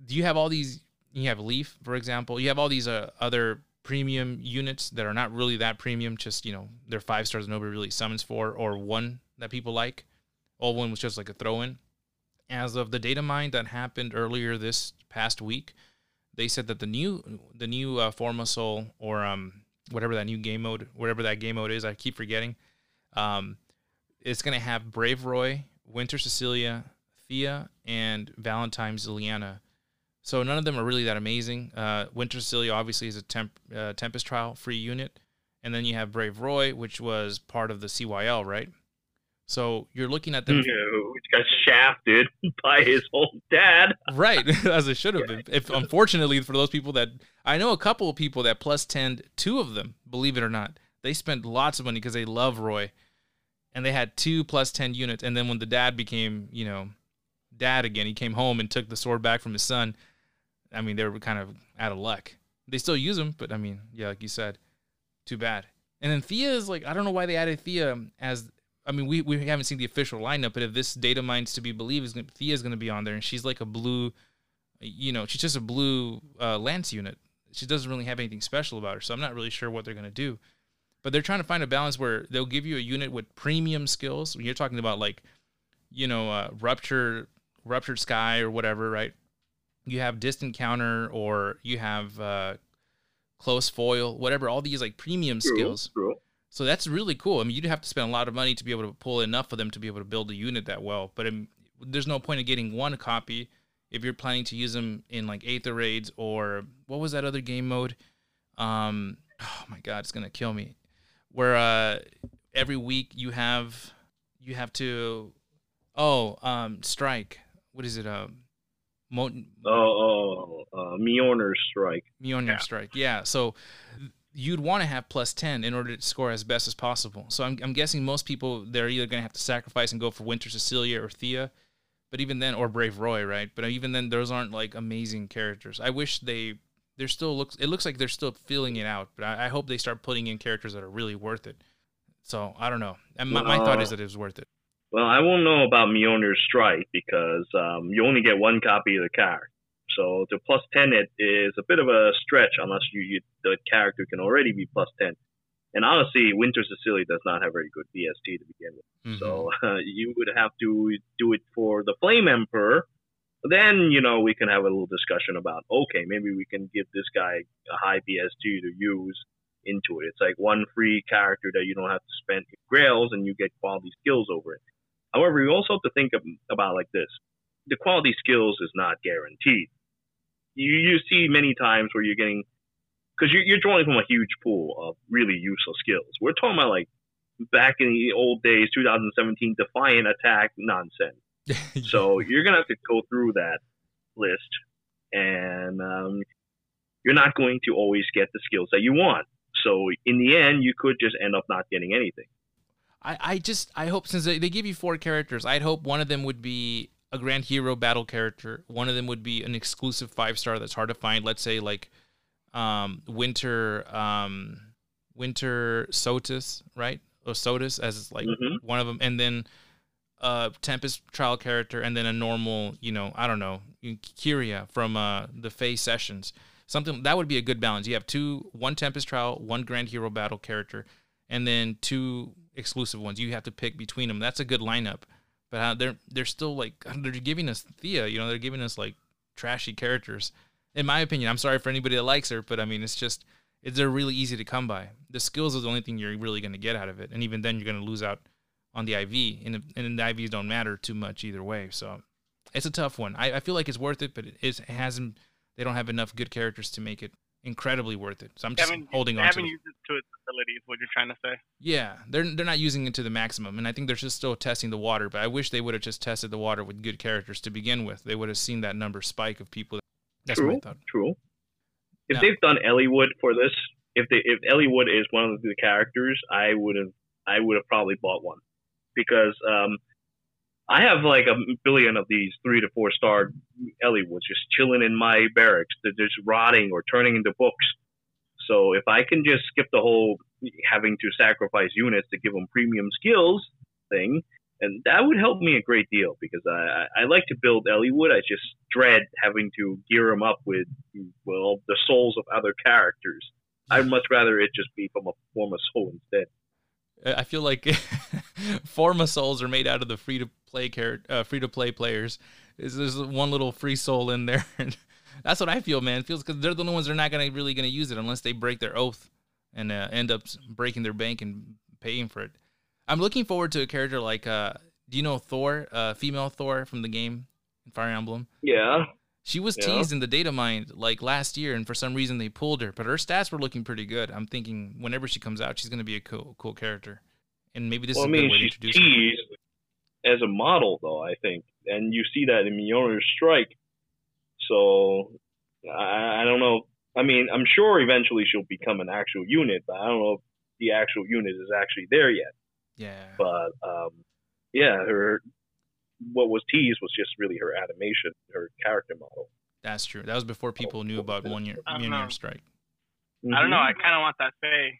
do you have all these? You have Leaf, for example. You have all these uh, other premium units that are not really that premium. Just you know, they're five stars nobody really summons for, or one that people like. All one was just like a throw in. As of the data mine that happened earlier this past week, they said that the new the new uh, or um whatever that new game mode, whatever that game mode is, I keep forgetting. Um, it's gonna have Brave Roy, Winter Cecilia, Thea, and Valentine's Liliana. So none of them are really that amazing. Uh, Winter Cecilia obviously is a temp, uh, Tempest trial free unit, and then you have Brave Roy, which was part of the CYL, right? So you're looking at them mm-hmm. No, which got shafted [LAUGHS] by his own dad. right [LAUGHS] as it should have been. If unfortunately for those people that I know, a couple of people that plus ten, two of them, believe it or not, they spent lots of money because they love Roy, and they had two plus ten units. And then when the dad became, you know, dad again, he came home and took the sword back from his son. I mean, they were kind of out of luck. They still use them, but I mean, yeah, like you said, too bad. And then Thea is like, I don't know why they added Thea um, as. I mean, we, we haven't seen the official lineup, but if this data mine's to be believed, is gonna, Thea's going to be on there, and she's like a blue, you know, she's just a blue uh, lance unit. She doesn't really have anything special about her, so I'm not really sure what they're going to do. But they're trying to find a balance where they'll give you a unit with premium skills. When you're talking about like, you know, uh, rupture, ruptured sky or whatever, right? You have distant counter or you have uh, close foil, whatever. All these like premium True, skills. true. So that's really cool. I mean, you'd have to spend a lot of money to be able to pull enough of them to be able to build a unit that well. But um, there's no point in getting one copy if you're planning to use them in like Aether raids or what was that other game mode? Um, oh my god, it's gonna kill me. Where uh, every week you have you have to oh um strike. What is it? Um, Mo- Oh, oh, uh, Mjolnir strike. Mjolnir Yeah. strike. Yeah. So you'd want to have plus 10 in order to score as best as possible. So I'm, I'm guessing most people, they're either going to have to sacrifice and go for Winter Cecilia or Thea. But even then, or Brave Roy, right? But even then, those aren't like amazing characters. I wish they, they're still looks, it looks like they're still filling it out. But I, I hope they start putting in characters that are really worth it. So I don't know. And my, my thought is that it was worth it. Well, I won't know about Mjolnir strike because um, you only get one copy of the card. So the plus ten it is a bit of a stretch unless you, you the character can already be plus ten. And honestly, Winter Cecilia does not have very good BST to begin with. Mhm. So uh, [LAUGHS] you would have to do it for the Flame Emperor. Then you know we can have a little discussion about okay, maybe we can give this guy a high BST to use into it. It's like one free character that you don't have to spend grails and you get quality skills over it. However, you also have to think of, about like this: the quality skills is not guaranteed. You you see many times where you're getting because you're, you're drawing from a huge pool of really useful skills. We're talking about like back in the old days, 2017, defiant attack nonsense. [LAUGHS] So you're gonna have to go through that list, and um, you're not going to always get the skills that you want. So in the end, you could just end up not getting anything. I, I just I hope since they, they give you four characters, I'd hope one of them would be a grand hero battle character. One of them would be an exclusive five star that's hard to find. Let's say like um, Winter um, Winter Sotus, right? Or Sotus as like Mhm. one of them, and then a Tempest trial character, and then a normal, you know, I don't know, Kiria from uh the Fae Sessions. Something that would be a good balance. You have two, one Tempest trial, one Grand Hero battle character, and then two exclusive ones. You have to pick between them. That's a good lineup. But uh, they're they're still like [SIGHS] they're giving us Thea. You know, they're giving us like trashy characters. In my opinion, I'm sorry for anybody that likes her, but I mean, it's just it's, they're really easy to come by. The skills is the only thing you're really going to get out of it, and even then, you're going to lose out on the IV, and, and the IVs don't matter too much either way. So it's a tough one. I, I feel like it's worth it, but it, it hasn't. They don't have enough good characters to make it incredibly worth it. So I'm just holding on. They haven't used it to its ability, is what you're trying to say. Yeah, they're they're not using it to the maximum, and I think they're just still testing the water. But I wish they would have just tested the water with good characters to begin with. They would have seen that number spike of people. That's true, True. If they've done Eliwood for this, if they if Eliwood is one of the characters, I would have I would have probably bought one because um, I have like a billion of these three to four star Eliwoods just chilling in my barracks. They're just rotting or turning into books. So if I can just skip the whole having to sacrifice units to give them premium skills thing, and that would help me a great deal because I, I like to build Eliwood. I just dread having to gear them up with well the souls of other characters. I'd much rather it just be from a form of soul instead. I feel like [LAUGHS] Forma souls are made out of the free to play car- uh, free to play players. Is there's one little free soul in there? [LAUGHS] That's what I feel, man. It feels because they're the only ones that are not gonna really gonna use it unless they break their oath and uh, end up breaking their bank and paying for it. I'm looking forward to a character like uh, do you know Thor, uh, female Thor from the game Fire Emblem? Yeah. She was yeah. teased in the data mine like last year, and for some reason they pulled her. But her stats were looking pretty good. I'm thinking whenever she comes out, she's going to be a cool, cool character. And maybe this well, is I mean, a good way to introduce teased her. As a model, though. I think, and you see that in Mjolnir's Strike. So I, I don't know. I mean, I'm sure eventually she'll become an actual unit, but I don't know if the actual unit is actually there yet. Yeah. But um, yeah, her what was teased was just really her animation, her character model. That's true. That was before people knew about one year year strike. Mm-hmm. I don't know. I kind of want that Feh,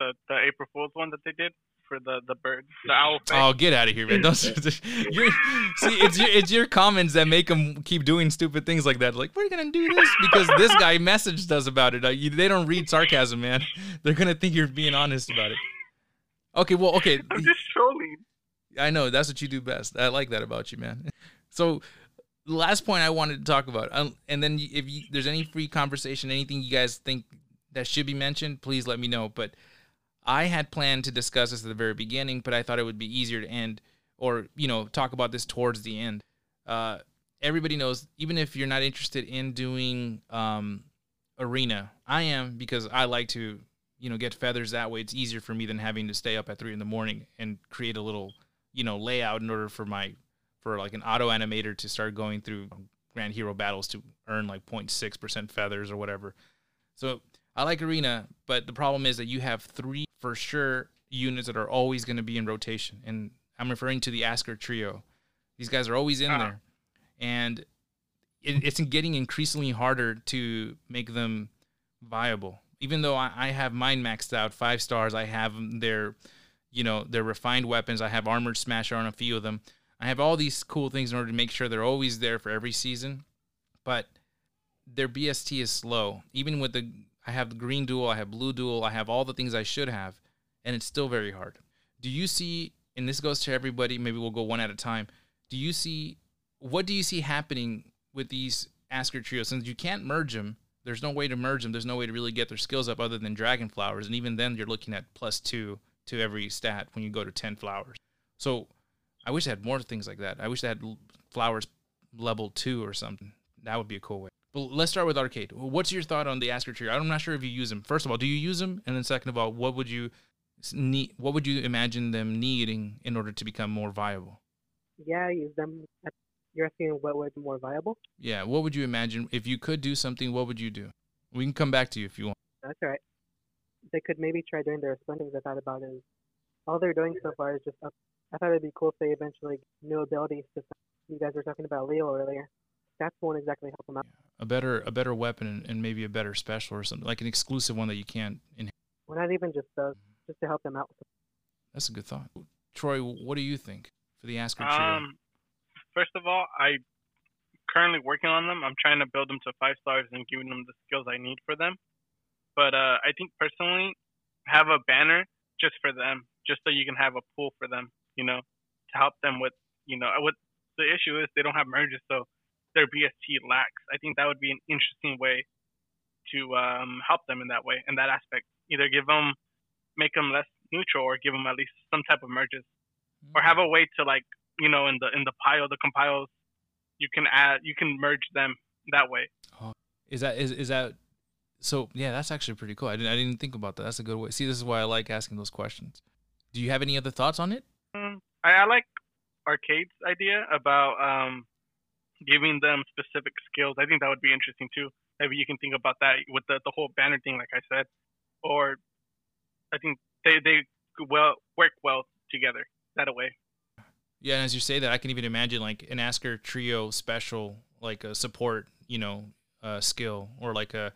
the the April Fool's one that they did for the the bird, the owl. Feh. Oh, get out of here, man! Don't [LAUGHS] [LAUGHS] see. It's your it's your comments that make them keep doing stupid things like that. Like we're gonna do this because this guy [LAUGHS] messaged us about it. You, they don't read sarcasm, man. They're gonna think you're being honest about it. Okay, well, okay. I'm just trolling. I know that's what you do best. I like that about you, man. So, last point I wanted to talk about, um, and then if you, there's any free conversation, anything you guys think that should be mentioned, please let me know. But I had planned to discuss this at the very beginning, but I thought it would be easier to end or you know talk about this towards the end. Uh, everybody knows, even if you're not interested in doing um, arena, I am because I like to you know get feathers that way. It's easier for me than having to stay up at three in the morning and create a little you know layout in order for my for like an auto animator to start going through grand hero battles to earn like 0.6% feathers or whatever so i like arena but the problem is that you have three for sure units that are always going to be in rotation and i'm referring to the Askr trio these guys are always in uh-huh. there and it, it's getting increasingly harder to make them viable even though I, I have mine maxed out five stars i have their you know, their refined weapons. I have armored smasher on a few of them. I have all these cool things in order to make sure they're always there for every season. But their BST is slow. Even with the I have the green duel, I have blue duel, I have all the things I should have, and it's still very hard. Do you see and this goes to everybody, maybe we'll go one at a time. Do you see what do you see happening with these Askr trios? Since you can't merge them, there's no way to merge them. There's no way to really get their skills up other than dragon flowers, and even then, you're looking at plus two to every stat when you go to 10 flowers. So I wish they had more things like that. I wish they had flowers level two or something. That would be a cool way. But let's start with arcade. What's your thought on the Askr tree? I'm not sure if you use them. First of all, do you use them? And then second of all, what would you need? What would you imagine them needing in order to become more viable? Yeah, I use them. You're asking what would be more viable? Yeah. What would you imagine if you could do something? What would you do? We can come back to you if you want. That's all right they could maybe try doing their One I thought about is all they're doing so far is just up. I thought it'd be cool if they eventually new abilities. To, you guys were talking about Leo earlier. That's won't exactly help them out. A better a better weapon and, maybe a better special or something like an exclusive one that you can't. Inherit. Well, not even just those, just to help them out. That's a good thought. Troy, what do you think for the Askr trio? Um, first of all, I currently working on them. I'm trying to build them to five stars and giving them the skills I need for them. But uh, I think personally, have a banner just for them, just so you can have a pool for them, you know, to help them with, you know, what the issue is they don't have merges, so their BST lacks. I think that would be an interesting way to um, help them in that way, in that aspect. Either give them, make them less neutral, or give them at least some type of merges, or have a way to like, you know, in the in the pile, the compiles, you can add, you can merge them that way. Is that is is that so? Yeah, that's actually pretty cool. I didn't I didn't think about that. That's a good way. See, this is why I like asking those questions. Do you have any other thoughts on it? Mm, I, I like Arcade's idea about um, giving them specific skills. I think that would be interesting too. Maybe you can think about that with the, the whole banner thing, like I said, or I think they they well work well together that way. Yeah, and as you say that, I can even imagine like an Askr trio special, like a support, you know, uh, skill, or like a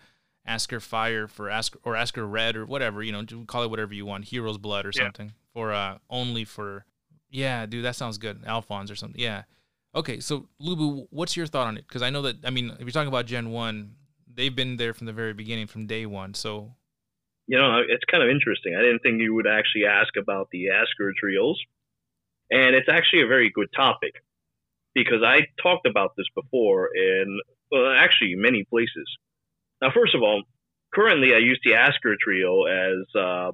Askr fire for Askr or Askr red or whatever, you know, call it whatever you want, hero's blood or something yeah. for uh only for. Yeah, dude, that sounds good. Alphonse or something. Yeah. Okay, so Lubu, what's your thought on it? Because I know that I mean, if you're talking about Gen One, they've been there from the very beginning, from day one. So, you know, it's kind of interesting. I didn't think you would actually ask about the Askr trios, and it's actually a very good topic because I talked about this before in well, actually many places. Now, first of all, currently I use the Askr trio as uh,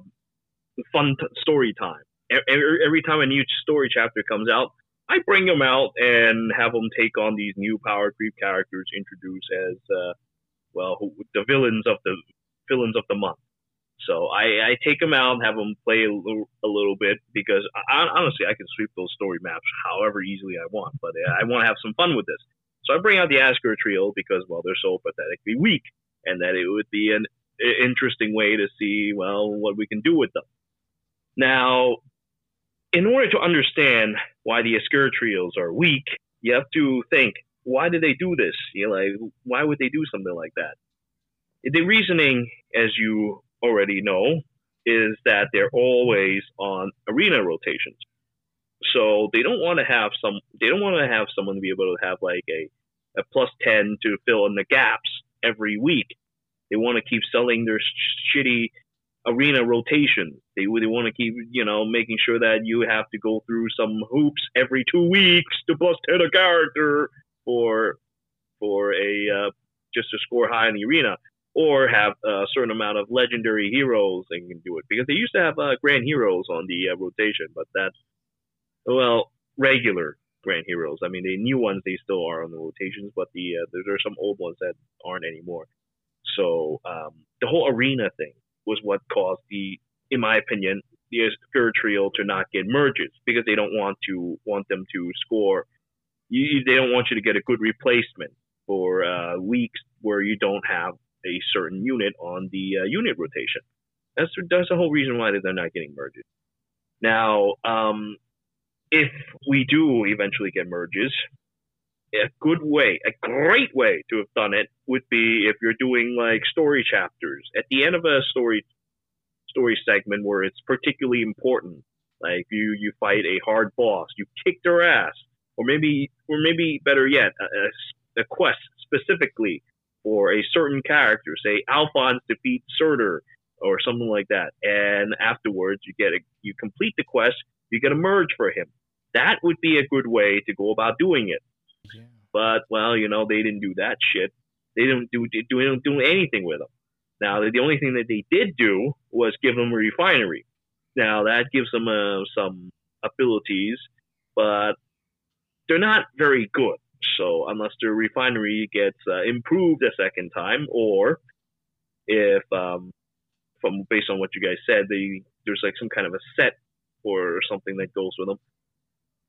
fun t- story time. Every, every time a new story chapter comes out, I bring them out and have them take on these new power creep characters introduced as uh, well the villains of the villains of the month. So I, I take them out and have them play a little, a little bit because I, honestly I can sweep those story maps however easily I want, but uh, I want to have some fun with this. So I bring out the Askr trio because well they're so pathetically weak, and that it would be an interesting way to see well what we can do with them. Now, in order to understand why the Askr trios are weak, you have to think why did they do this? You like why would they do something like that? The reasoning, as you already know, is that they're always on arena rotations. So they don't want to have some. They don't want to have someone be able to have like a, a plus ten to fill in the gaps every week. They want to keep selling their sh- shitty arena rotation. They they want to keep you know making sure that you have to go through some hoops every two weeks to plus ten a character for for a uh, just to score high in the arena, or have a certain amount of legendary heroes and can do it because they used to have uh, grand heroes on the uh, rotation, but that's well regular grand heroes. I mean, the new ones they still are on the rotations, but the uh, there, there are some old ones that aren't anymore. So um, the whole arena thing was what caused the, in my opinion, the Askr trio to not get merges because they don't want to want them to score you, they don't want you to get a good replacement for uh, weeks where you don't have a certain unit on the uh, unit rotation. That's that's the whole reason why they're not getting merges. Now, um, if we do eventually get merges, a good way, a great way to have done it would be if you're doing like story chapters at the end of a story story segment where it's particularly important. Like you you fight a hard boss, you kick their ass, or maybe, or maybe better yet, a, a quest specifically for a certain character. Say Alphonse defeats Surtr or something like that, and afterwards you get a, you complete the quest, you get a merge for him. That would be a good way to go about doing it. Yeah. But well, you know, they didn't do that shit. They didn't do do, do, do anything with them. Now, the only thing that they did do was give them a refinery. Now that gives them uh, some abilities, but they're not very good. So unless their refinery gets uh, improved a second time, or if um, from based on what you guys said, they, there's like some kind of a set or something that goes with them.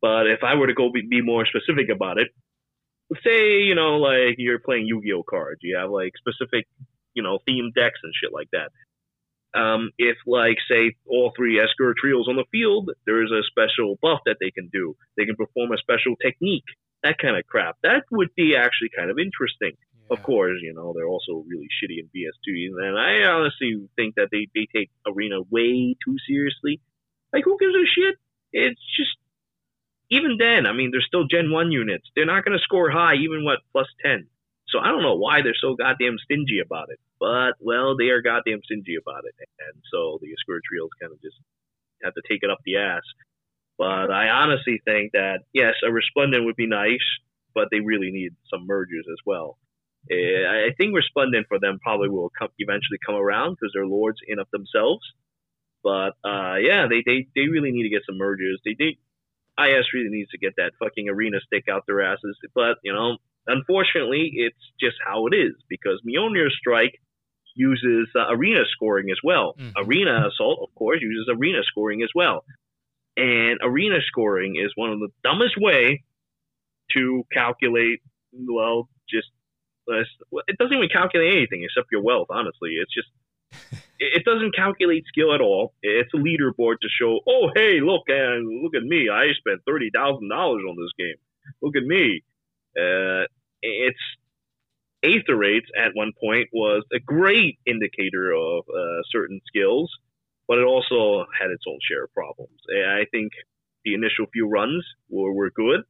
But if I were to go be, be more specific about it, say you know like you're playing Yu-Gi-Oh cards, you have like specific you know themed decks and shit like that. Um, if like say all three Askr trios on the field, there is a special buff that they can do. They can perform a special technique, that kind of crap. That would be actually kind of interesting. Yeah. Of course, you know they're also really shitty in BST, and I honestly think that they they take Arena way too seriously. Like who gives a shit? It's just even then. I mean, they're still Gen One units. They're not going to score high, even what plus ten. So I don't know why they're so goddamn stingy about it. But well, they are goddamn stingy about it, and so the Askr Trio is kind of just have to take it up the ass. But I honestly think that yes, a Resplendent would be nice, but they really need some mergers as well. Uh, I think Resplendent for them probably will come, eventually come around because they're lords in of themselves. But uh, yeah, they, they they really need to get some mergers. They they IS really needs to get that fucking arena stick out their asses. But you know, unfortunately, it's just how it is because Mjolnir Strike uses uh, arena scoring as well. Mm-hmm. Arena Assault, of course, uses arena scoring as well. And arena scoring is one of the dumbest way to calculate. Well, just uh, it doesn't even calculate anything except your wealth. Honestly, it's just [LAUGHS] it doesn't calculate skill at all. It's a leaderboard to show, oh hey, look and look at me. I spent thirty thousand dollars on this game. Look at me. Uh, it's Aether Raids at one point was a great indicator of uh, certain skills, but it also had its own share of problems. I think the initial few runs were, were good,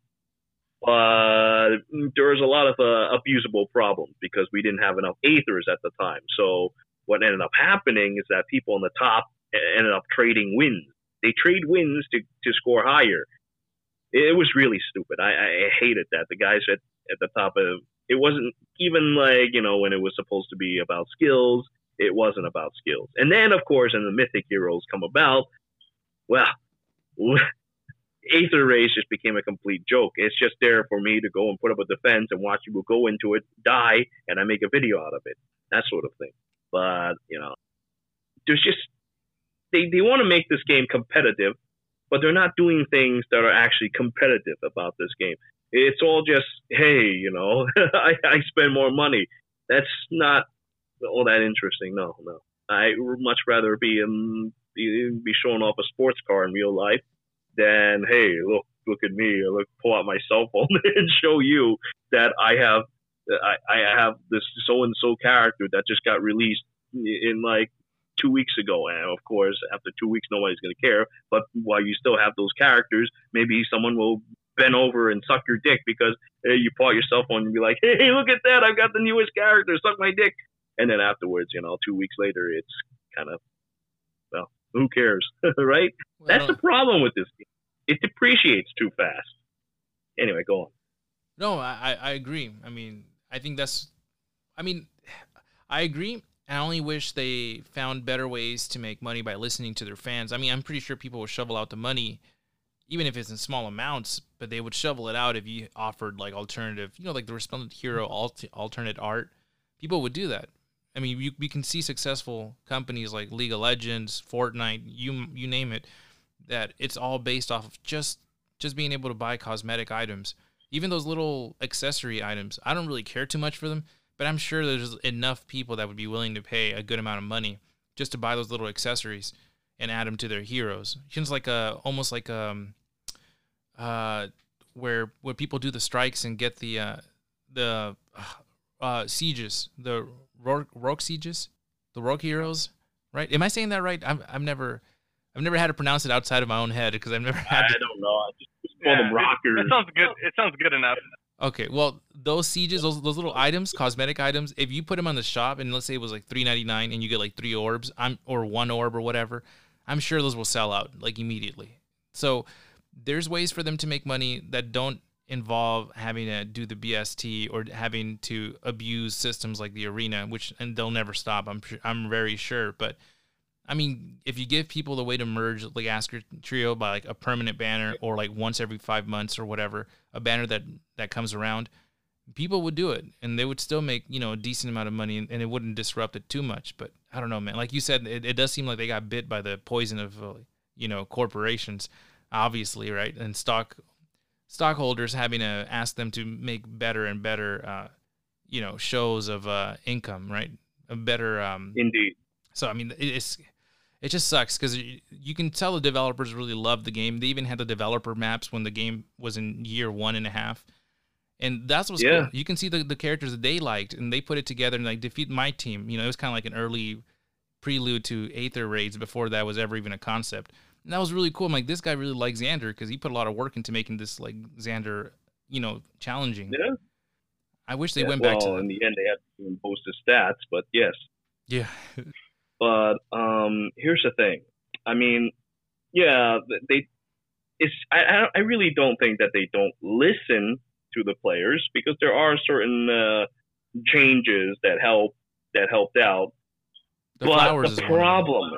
but there was a lot of uh, abusable problems because we didn't have enough Aethers at the time. So what ended up happening is that people on the top ended up trading wins. They trade wins to, to score higher. It was really stupid. I, I hated that. The guys at, at the top of it wasn't even like, you know, when it was supposed to be about skills, it wasn't about skills. And then, of course, when the mythic heroes come about, well, [LAUGHS] Aether Raids just became a complete joke. It's just there for me to go and put up a defense and watch people go into it, die, and I make a video out of it. That sort of thing. But, you know, there's just, they, they want to make this game competitive, but they're not doing things that are actually competitive about this game. It's all just, hey, you know, [LAUGHS] I, I spend more money. That's not all that interesting. No, no. I would much rather be um, be, be showing off a sports car in real life than, hey, look, look at me. Look, pull out my cell phone [LAUGHS] and show you that I have I, I have this so and so character that just got released in like two weeks ago. And of course, after two weeks, nobody's going to care. But while you still have those characters, maybe someone will bend over and suck your dick because hey, you out your cell phone and be like, [LAUGHS] hey, look at that. I've got the newest character. Suck my dick. And then afterwards, you know, two weeks later, it's kind of, well, who cares, [LAUGHS] right? Well, That's the problem with this game. It depreciates too fast. Anyway, go on. No, I, I agree. I mean, I think that's, I mean, I agree. I only wish they found better ways to make money by listening to their fans. I mean, I'm pretty sure people will shovel out the money, even if it's in small amounts, but they would shovel it out if you offered like alternative, you know, like the Resplendent Hero alt- alternate art. People would do that. I mean, you, we can see successful companies like League of Legends, Fortnite, you you name it, that it's all based off of just just being able to buy cosmetic items even those little accessory items, I don't really care too much for them, but I'm sure there's enough people that would be willing to pay a good amount of money just to buy those little accessories and add them to their heroes. It's like a almost like um uh where where people do the strikes and get the uh the uh sieges, the rogue, rogue sieges, the rogue heroes, right? Am I saying that right? I've I've never I've never had to pronounce it outside of my own head because I've never had. I to... don't know. I just yeah, them rockers. It, it sounds good. It sounds good enough. Okay, well, those sieges, those those little items, cosmetic items, if you put them on the shop and let's say it was like three ninety nine and you get like three orbs, I'm or one orb or whatever, I'm sure those will sell out like immediately. So there's ways for them to make money that don't involve having to do the BST or having to abuse systems like the arena, which and they'll never stop. I'm I'm very sure, but I mean, if you give people the way to merge like Askr Trio by like a permanent banner or like once every five months or whatever, a banner that that comes around, people would do it and they would still make you know a decent amount of money and, and it wouldn't disrupt it too much. But I don't know, man. Like you said, it, it does seem like they got bit by the poison of uh, you know corporations, obviously, right? And stock stockholders having to ask them to make better and better, uh, you know, shows of uh, income, right? A better um, indeed. So I mean, it's it just sucks because you can tell the developers really love the game. They even had the developer maps when the game was in year one and a half. And that's what's yeah. cool. You can see the, the characters that they liked and they put it together and like defeat my team. You know, it was kind of like an early prelude to Aether raids before that was ever even a concept. And that was really cool. I'm like, this guy really likes Xander because he put a lot of work into making this like Xander, you know, challenging. Yeah. I wish they yeah, went well, back to Well, in the end they had to impose the stats, but yes. Yeah. [LAUGHS] But um, here's the thing. I mean, yeah, they. It's I I really don't think that they don't listen to the players because there are certain uh, changes that help that helped out. The but the problem,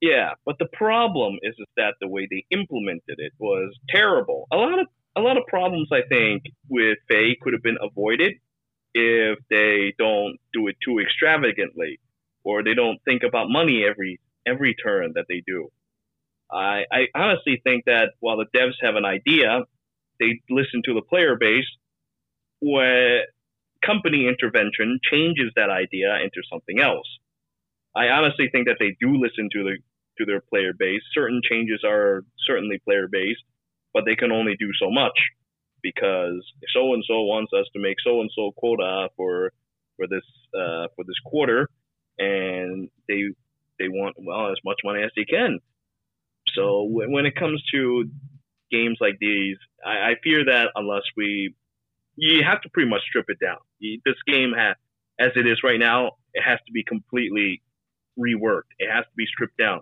yeah, but the problem is, is that the way they implemented it was terrible. A lot of a lot of problems, I think, with Feh could have been avoided if they don't do it too extravagantly, or they don't think about money every every turn that they do. I, I honestly think that while the devs have an idea, they listen to the player base, where company intervention changes that idea into something else. I honestly think that they do listen to the to their player base. Certain changes are certainly player based, but they can only do so much because so and so wants us to make so and so quota for for this uh, for this quarter, and they they want well as much money as they can. So when it comes to games like these, I, I fear that unless we you have to pretty much strip it down. You- This game has, as it is right now, it has to be completely reworked. It has to be stripped down,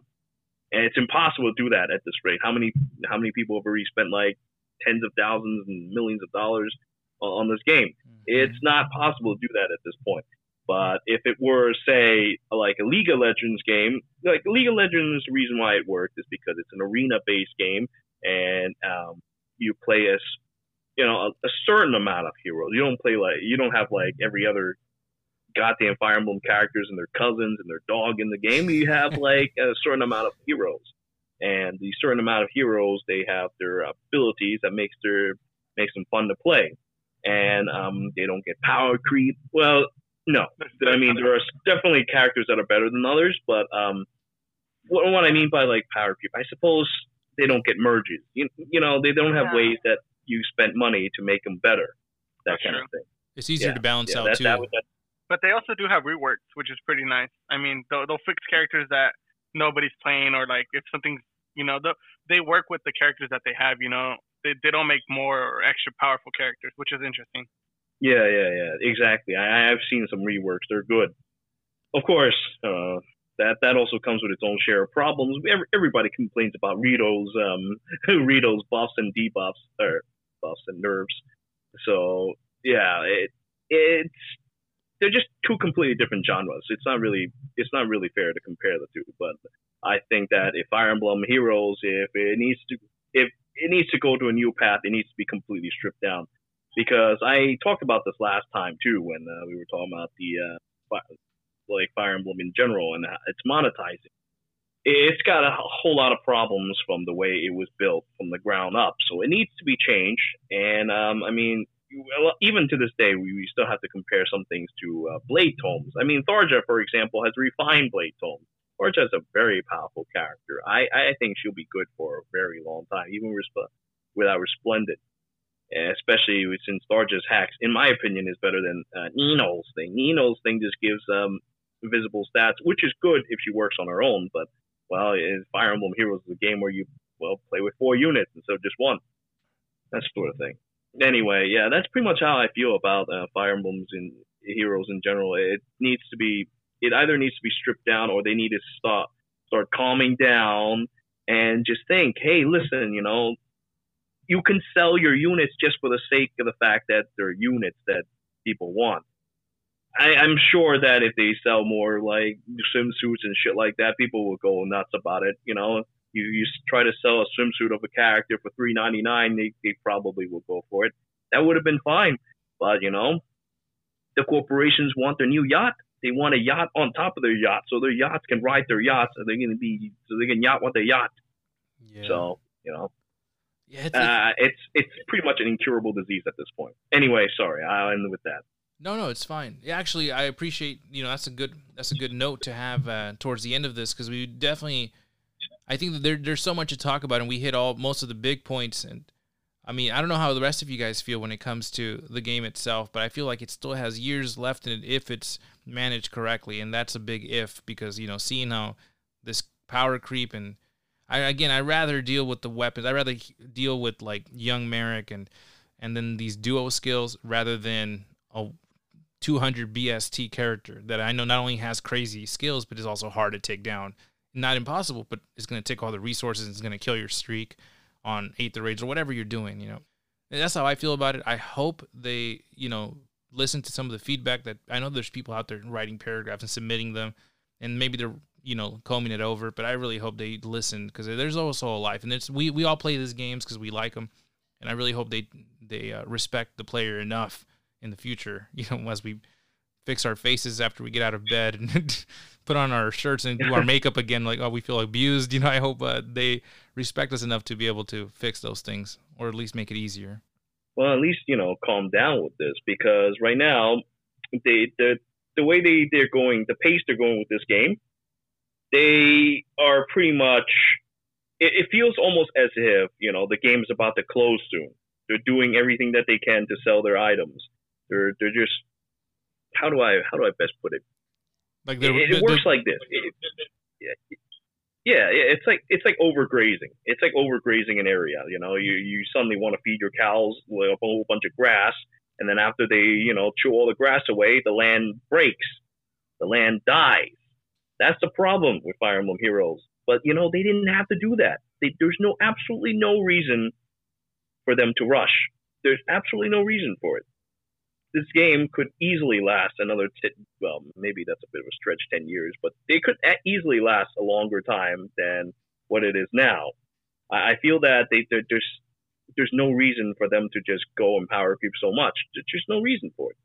and it's impossible to do that at this rate. How many how many people have already spent like tens of thousands and millions of dollars on, on this game? Mm-hmm. It's not possible to do that at this point. But if it were, say, like a League of Legends game, like League of Legends, the reason why it worked is because it's an arena-based game, and um, you play as, you know, a, a certain amount of heroes. You don't play like you don't have like every other goddamn Fire Emblem characters and their cousins and their dog in the game. You have [LAUGHS] like a certain amount of heroes, and the certain amount of heroes they have their abilities that makes their makes them fun to play, and um, they don't get power creep. Well, no, I mean there are definitely characters that are better than others, but um, what, what I mean by like power creep, I suppose they don't get merges. You, you know, they don't have Yeah. ways that you spent money to make them better. That That's kind true. of thing. It's easier Yeah, to balance Yeah, out that, too. that, that, But they also do have reworks, which is pretty nice. I mean, they'll, they'll fix characters that nobody's playing, or like if something's, you know, they'll- they work with the characters that they have. You know, they they don't make more or extra powerful characters, which is interesting. Yeah, yeah, yeah, exactly. I, I have seen some reworks; they're good. Of course, uh, that that also comes with its own share of problems. Every, everybody complains about Rito's um, [LAUGHS] Rito's buffs and debuffs, or buffs and nerfs. So yeah, it it's they're just two completely different genres. It's not really it's not really fair to compare the two. But I think that if Fire Emblem Heroes, if it needs to if it needs to go to a new path, it needs to be completely stripped down because I talked about this last time too when uh, we were talking about the uh, like Fire Emblem in general and it's monetizing. It's got a whole lot of problems from the way it was built from the ground up, so it needs to be changed. And um, I mean, even to this day, we, still have to compare some things to uh, Blade Tomes. I mean, Tharja, for example, has refined Blade Tomes. Tharja is a very powerful character. I, I think she'll be good for a very long time, even resp- without Resplendent especially since Tharja's hacks, in my opinion, is better than uh, Nino's thing. Nino's thing just gives um, visible stats, which is good if she works on her own. But well, Fire Emblem Heroes is a game where you well play with four units instead of just one. That sort of thing. Anyway, yeah, that's pretty much how I feel about uh, Fire Emblems and Heroes in general. It needs to be, it either needs to be stripped down or they need to start start calming down and just think, hey, listen, you know, you can sell your units just for the sake of the fact that they're units that people want. I, I'm sure that if they sell more like swimsuits and shit like that, people will go nuts about it. You know, you you try to sell a swimsuit of a character for three ninety nine, they they probably will go for it. That would have been fine, but you know, the corporations want their new yacht. They want a yacht on top of their yacht, so their yachts can ride their yachts, and they're gonna be so they can yacht with their yacht. Yeah. So you know, yeah, it's, uh, it's it's pretty much an incurable disease at this point. Anyway, sorry, I'll end with that. No, no, it's fine. Yeah, Actually, I appreciate you know that's a good that's a good note to have uh, towards the end of this because we definitely, I think that there there's so much to talk about and we hit all most of the big points and I mean I don't know how the rest of you guys feel when it comes to the game itself, but I feel like it still has years left in it if it's managed correctly, and that's a big if because you know seeing how this power creep and I again I rather deal with the weapons. I rather deal with like young Merrick and and then these duo skills rather than a 200 BST character that I know not only has crazy skills but is also hard to take down not impossible, but it's going to take all the resources. And it's going to kill your streak on Aether Raids or whatever you're doing. You know, and that's how I feel about it. I hope they, you know, listen to some of the feedback that I know there's people out there writing paragraphs and submitting them, and maybe they're you know combing it over. But I really hope they listen because there's also a life, and it's we we all play these games because we like them, and I really hope they they uh, respect the player enough in the future. [LAUGHS] You know, as we fix our faces after we get out of bed and [LAUGHS] put on our shirts and do our [LAUGHS] makeup again, like oh we feel abused. You know, I hope uh, they respect us enough to be able to fix those things or at least make it easier. Well, at least you know calm down with this because right now they the the way they they're going, the pace they're going with this game, they are pretty much. It, it feels almost as if you know the game is about to close soon. They're doing everything that they can to sell their items. They're they're just how do I how do I best put it? Like it, it works like this. It, yeah, it's like it's like overgrazing. It's like overgrazing an area. You know, you you suddenly want to feed your cows a whole bunch of grass, and then after they you know chew all the grass away, the land breaks, the land dies. That's the problem with Fire Emblem Heroes. But you know, they didn't have to do that. They, there's no absolutely no reason for them to rush. There's absolutely no reason for it this game could easily last another t- well maybe that's a bit of a stretch 10 years but they could easily last a longer time than what it is now i, I feel that they there's there's no reason for them to just go empower people so much there's no reason for it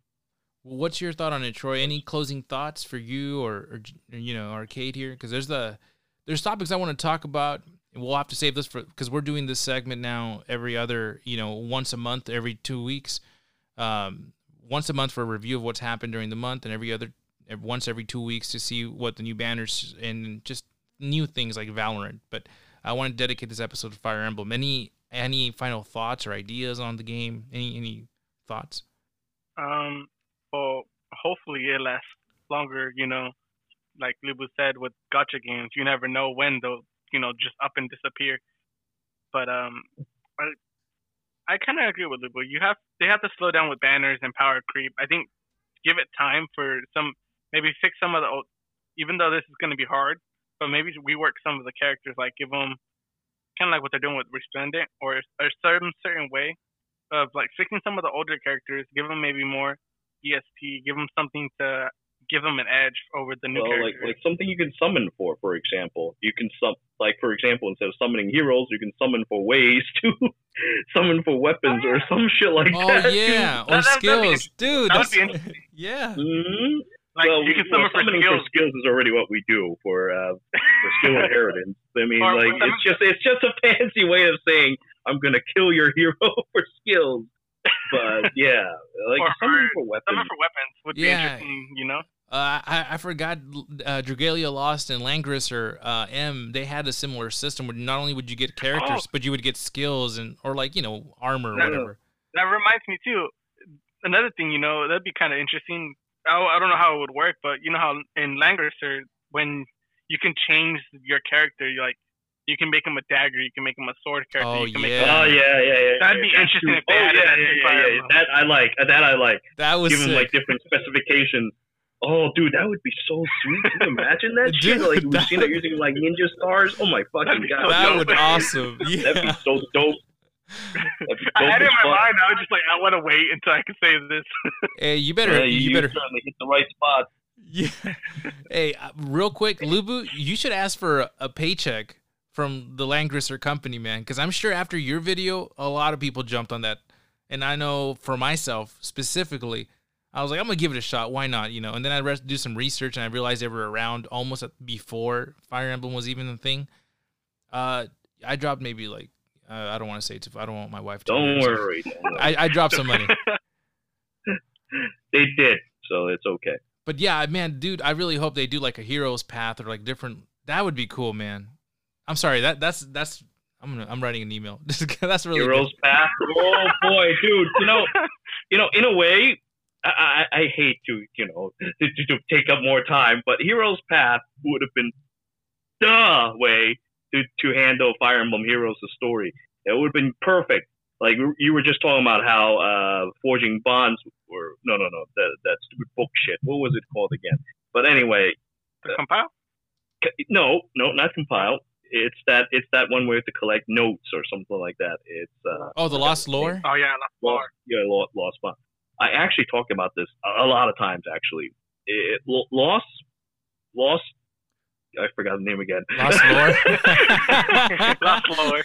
what's your thought on it troy any closing thoughts for you or, or you know arcade here because there's the there's topics i want to talk about we'll have to save this for because we're doing this segment now every other you know once a month every two weeks um, once a month for a review of what's happened during the month, and every other once every two weeks to see what the new banners and just new things like Valorant. But I want to dedicate this episode to Fire Emblem. Any any final thoughts or ideas on the game? Any any thoughts? Um. Well, hopefully it lasts longer. You know, like Lubu said with gacha games, you never know when they'll you know just up and disappear. But um, I I kind of agree with Lubu. You have they have to slow down with banners and power creep. I think give it time for some maybe fix some of the old, even though this is going to be hard, but maybe rework some of the characters, like give them kind of like what they're doing with Resplendent, or a certain certain way of like fixing some of the older characters, give them maybe more ESP, give them something to give them an edge over the new well, characters. like like something you can summon for, for example. You can sum like for example, instead of summoning heroes, you can summon for ways to [LAUGHS] summon for weapons oh, yeah. or some shit like oh, that. Oh yeah, or that, skills, dude. That would be interesting. [LAUGHS] yeah. Mm-hmm. Like well, you can well, for summoning skills. for skills is already what we do for uh, for skill [LAUGHS] inheritance. I mean, or like it's just it's just a fancy way of saying I'm gonna kill your hero for skills. But yeah, like or summon for weapons. Summon for weapons would yeah. be interesting, you know. Uh, I, I forgot uh, Dragalia Lost and Langrisser uh, M. They had a similar system where not only would you get characters, oh. but you would get skills and or like you know armor or whatever. That reminds me too. Another thing, you know, that'd be kind of interesting. I, I don't know how it would work, but you know how in Langrisser when you can change your character, you like you can make him a dagger, you can make him a sword character. Oh you can yeah. Make him, Oh yeah, yeah, yeah. That'd be yeah, interesting if oh, they yeah, added yeah, that to yeah, Fire yeah, That I like. That I like. That was Give him like different specifications. Oh, dude, that would be so sweet. Can you imagine that [LAUGHS] Dude, shit? Like that Lucina using like ninja stars. Oh my fucking god, so that dope. would awesome. [LAUGHS] that'd be Yeah. so dope. That'd be [LAUGHS] I dope had it in my fuck. mind. I was just like, I want to wait until I can say this. Hey, you better Yeah, you, better certainly hit the right spot. Yeah. hey, uh, real quick, Lubu, you should ask for a, a paycheck from the Langrisser company, man, because I'm sure after your video, a lot of people jumped on that, and I know for myself specifically, I was like, I'm gonna give it a shot. Why not? You know. And then I re- do some research, and I realized they were around almost before Fire Emblem was even a thing. Uh, I dropped maybe like uh, I don't want to say too. I don't want my wife to. Don't hear, worry. Don't worry. I, I dropped some money. [LAUGHS] they did, so it's okay. But yeah, man, dude, I really hope they do like a hero's path or like different. That would be cool, man. I'm sorry. That that's that's. I'm gonna. I'm writing an email. [LAUGHS] that's really Heroes Path. Oh boy, dude. You know, [LAUGHS] you know, in a way, I, I, I hate to, you know, to, to, to take up more time, but Heroes Path would have been the way to, to handle Fire Emblem Heroes' story. It would have been perfect. Like you were just talking about how uh, forging bonds were no, no, no, that that stupid book shit. What was it called again? But anyway, to compile? No, no, not compile. It's that it's that one where you have to collect notes or something like that. It's uh, Oh, the Lost Lore. Oh yeah, Lost Lore. yeah, lost, lost spot. I actually talked about this a, a lot of times. Actually, it, lost, lost. I forgot the name again. Lost Lore. [LAUGHS] Lost Lore.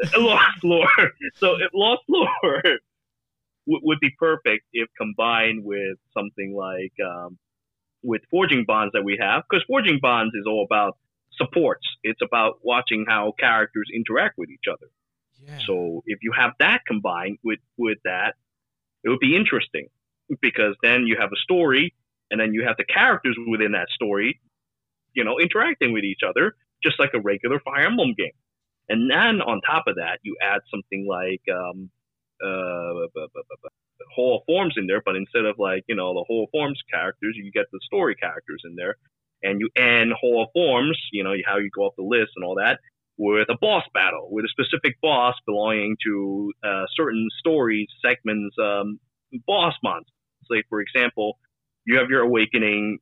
[LAUGHS] lost lore. So if lost lore [LAUGHS] would, would be perfect if combined with something like um, with forging bonds that we have, because forging bonds is all about supports. It's about watching how characters interact with each other. yeah. So if you have that combined with with that, it would be interesting because then you have a story, and then you have the characters within that story, you know, interacting with each other just like a regular Fire Emblem game. And then on top of that, you add something like um, uh, Hall Forms in there, but instead of like you know the of Forms characters, you get the story characters in there, and you end of Forms, you know how you go up the list and all that with a boss battle with a specific boss belonging to uh, certain story segments um, boss monsters. Like for example, you have your awakening,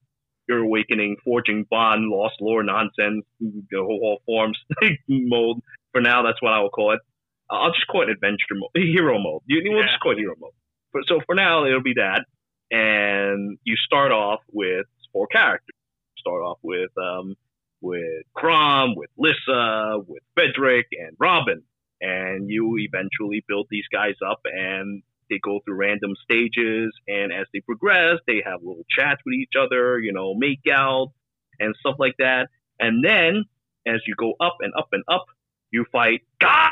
your awakening, forging bond, lost lore nonsense, the whole forms [LAUGHS] mode. For now, that's what I will call it. I'll just call it adventure mode, hero mode. You, Yeah. just call it hero mode. But, so for now, it'll be that, and you start off with four characters. Start off with um, with Chrom, with Lissa, with Frederick, and Robin. And you eventually build these guys up, and they go through random stages. And as they progress, they have little chats with each other, you know, make out and stuff like that. And then, as you go up and up and up, you fight God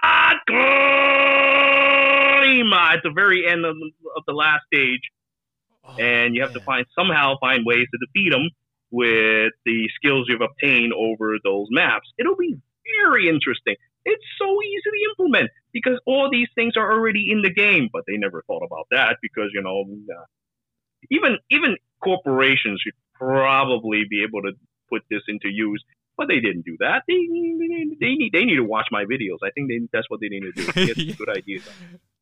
At the very end of the, of the last stage Oh, and you have to find somehow find ways to defeat them with the skills you've obtained over those maps. It'll be very interesting. It's so easy to implement because all these things are already in the game, but they never thought about that because you know uh, even even corporations should probably be able to put this into use. But they didn't do that. They, they, need they need to watch my videos. I think they, that's what they need to do. Get some [LAUGHS] good ideas.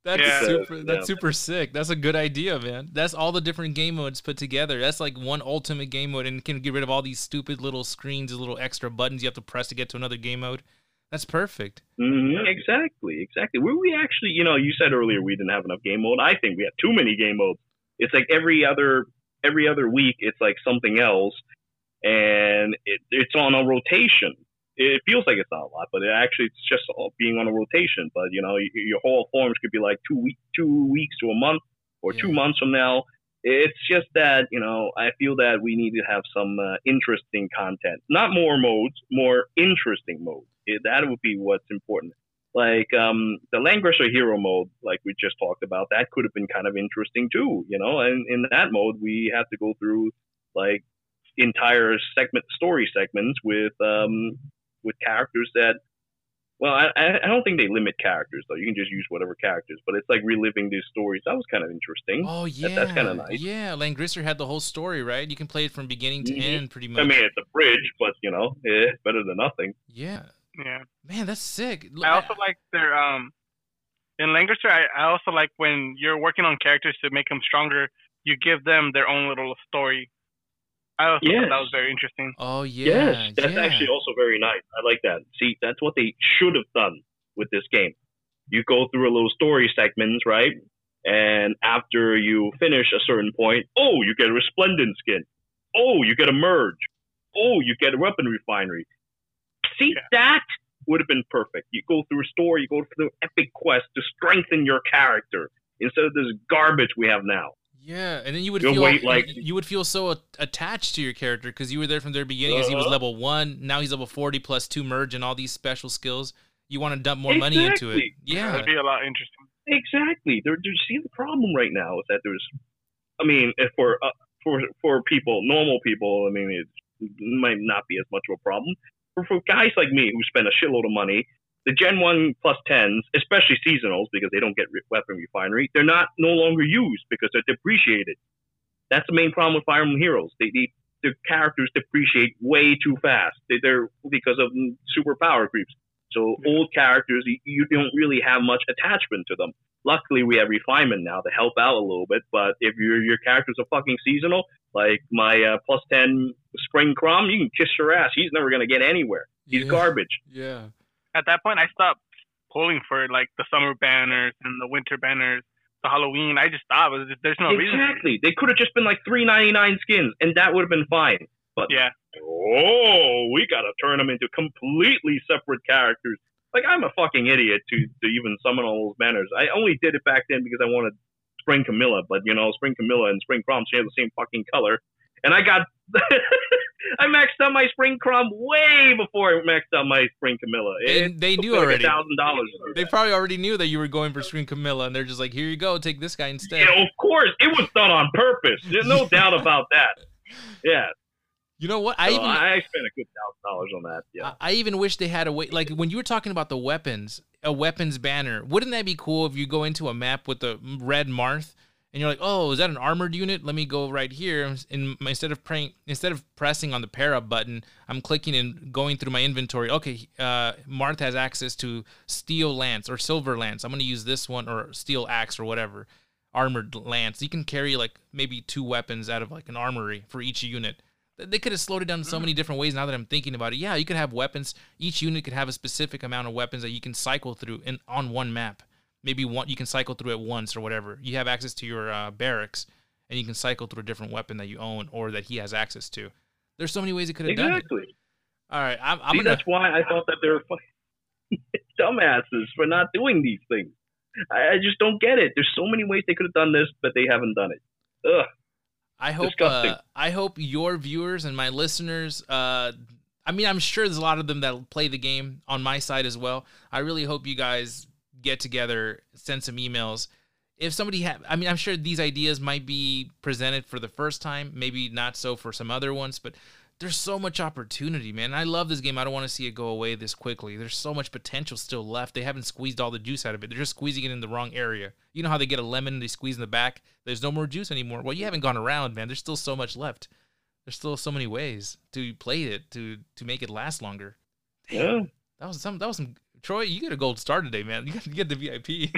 That's Yeah. super. Yeah. That's super sick. That's a good idea, man. That's all the different game modes put together. That's like one ultimate game mode, and can get rid of all these stupid little screens, these little extra buttons you have to press to get to another game mode. That's perfect. hmm Exactly, exactly. We we actually, you know, you said earlier we didn't have enough game mode. I think we have too many game modes. It's like every other every other week, it's like something else, and it, it's on a rotation. It feels like it's not a lot, but it actually it's just being on a rotation. But you know, your whole forms could be like two week, two weeks to a month, or two months from now. It's just that you know, I feel that we need to have some uh, interesting content, not more modes, more interesting modes. It, that would be what's important like um, the Langrisser hero mode, like we just talked about, that could have been kind of interesting too, you know. And in that mode, we have to go through like entire segment story segments with um, with characters that. Well, I, I I don't think they limit characters though. You can just use whatever characters, but it's like reliving these stories. That was kind of interesting. Oh yeah, that's kinda nice. Yeah, Langrisser had the whole story, right? You can play it from beginning to Mhm. end, pretty much. I mean, it's a bridge, but you know, eh, better than nothing. yeah, Yeah. man, that's sick. I also like their um in Langrisser. I, I also like when you're working on characters to make them stronger. You give them their own little story. I also Yes. that was very interesting. Oh yeah, Yes, that's yeah. actually also very nice. I like that. See, that's what they should have done with this game. You go through a little story segments, right? And after you finish a certain point, oh, you get a resplendent skin. Oh, you get a merge. Oh, you get a weapon refinery. See, Yeah. that would have been perfect. You go through a story, you go through epic quest to strengthen your character instead of this garbage we have now. Yeah, and then you would You'll feel wait, like- you would feel so attached to your character because you were there from the beginning. As he was Uh-huh. level one, now he's level forty plus two merge and all these special skills. You want to dump more money into it. Yeah, That'd be a lot interesting. Exactly. There, there, see, the problem right now is that there's, I mean, if for uh, for for people, normal people, I mean, it might not be as much of a problem. But for guys like me who spend a shitload of money, the Gen One plus plus tens, especially seasonals, because they don't get weapon refinery, they're not no longer used because they're depreciated. That's the main problem with Fire Emblem Heroes. They, they their characters depreciate way too fast. They, they're because of super power creeps. So old characters, you, you don't really have much attachment to them. Luckily, we have refinement now to help out a little bit. But if your your characters are fucking seasonal, like my uh, plus ten spring Chrom, you can kiss your ass. He's never gonna get anywhere. He's Yeah. garbage. Yeah. At that point, I stopped pulling for like the summer banners and the winter banners, the Halloween. I just stopped. It was just- there's no reason. exactly. They could have just been like three ninety nine skins, and that would have been fine. But Yeah. oh, we gotta turn them into completely separate characters. Like I'm a fucking idiot to to even summon all those banners. I only did it back then because I wanted Spring Camilla, but you know, Spring Camilla and Spring Chrom she share the same fucking color, and I got [LAUGHS] I maxed out my Spring Chrom way before I maxed out my Spring Camilla. They, It they knew already. thousand dollars. They probably already knew that you were going for Spring Camilla, and they're just like, "Here you go, take this guy instead." Yeah, of course, it was done on purpose. There's no [LAUGHS] doubt about that. Yeah, You know what? I so even I spent a good thousand dollars on that. Yeah. I I even wish they had a way. Like when you were talking about the weapons, a weapons banner. Wouldn't that be cool if you go into a map with the red Marth and you're like, "Oh, is that an armored unit? Let me go right here." And instead of praying, instead of pressing on the pair up button, I'm clicking and going through my inventory. Okay, uh, Marth has access to steel lance or silver lance. I'm gonna use this one or steel axe or whatever. Armored lance. You can carry like maybe two weapons out of like an armory for each unit. They could have slowed it down so many different ways. Now that I'm thinking about it, yeah, you could have weapons. Each unit could have a specific amount of weapons that you can cycle through in on one map. Maybe one you can cycle through it once or whatever. You have access to your uh, barracks, and you can cycle through a different weapon that you own or that he has access to. There's so many ways it could have done it. Exactly. All right, I'm, I'm See, gonna. that's why I thought that they're fucking [LAUGHS] dumbasses for not doing these things. I, I just don't get it. There's so many ways they could have done this, but they haven't done it. Ugh. I hope uh, I hope your viewers and my listeners uh I mean I'm sure there's a lot of them that play the game on my side as well. I really hope you guys get together, send some emails. If somebody have I mean I'm sure these ideas might be presented for the first time, maybe not so for some other ones, but there's so much opportunity, man. I love this game. I don't want to see it go away this quickly. There's so much potential still left. They haven't squeezed all the juice out of it. They're just squeezing it in the wrong area. You know how they get a lemon and they squeeze in the back? There's no more juice anymore. Well, you haven't gone around, man. There's still so much left. There's still so many ways to play it to to make it last longer. Yeah. That was some that was some Troy, you get a gold star today, man. You got to get the VIP.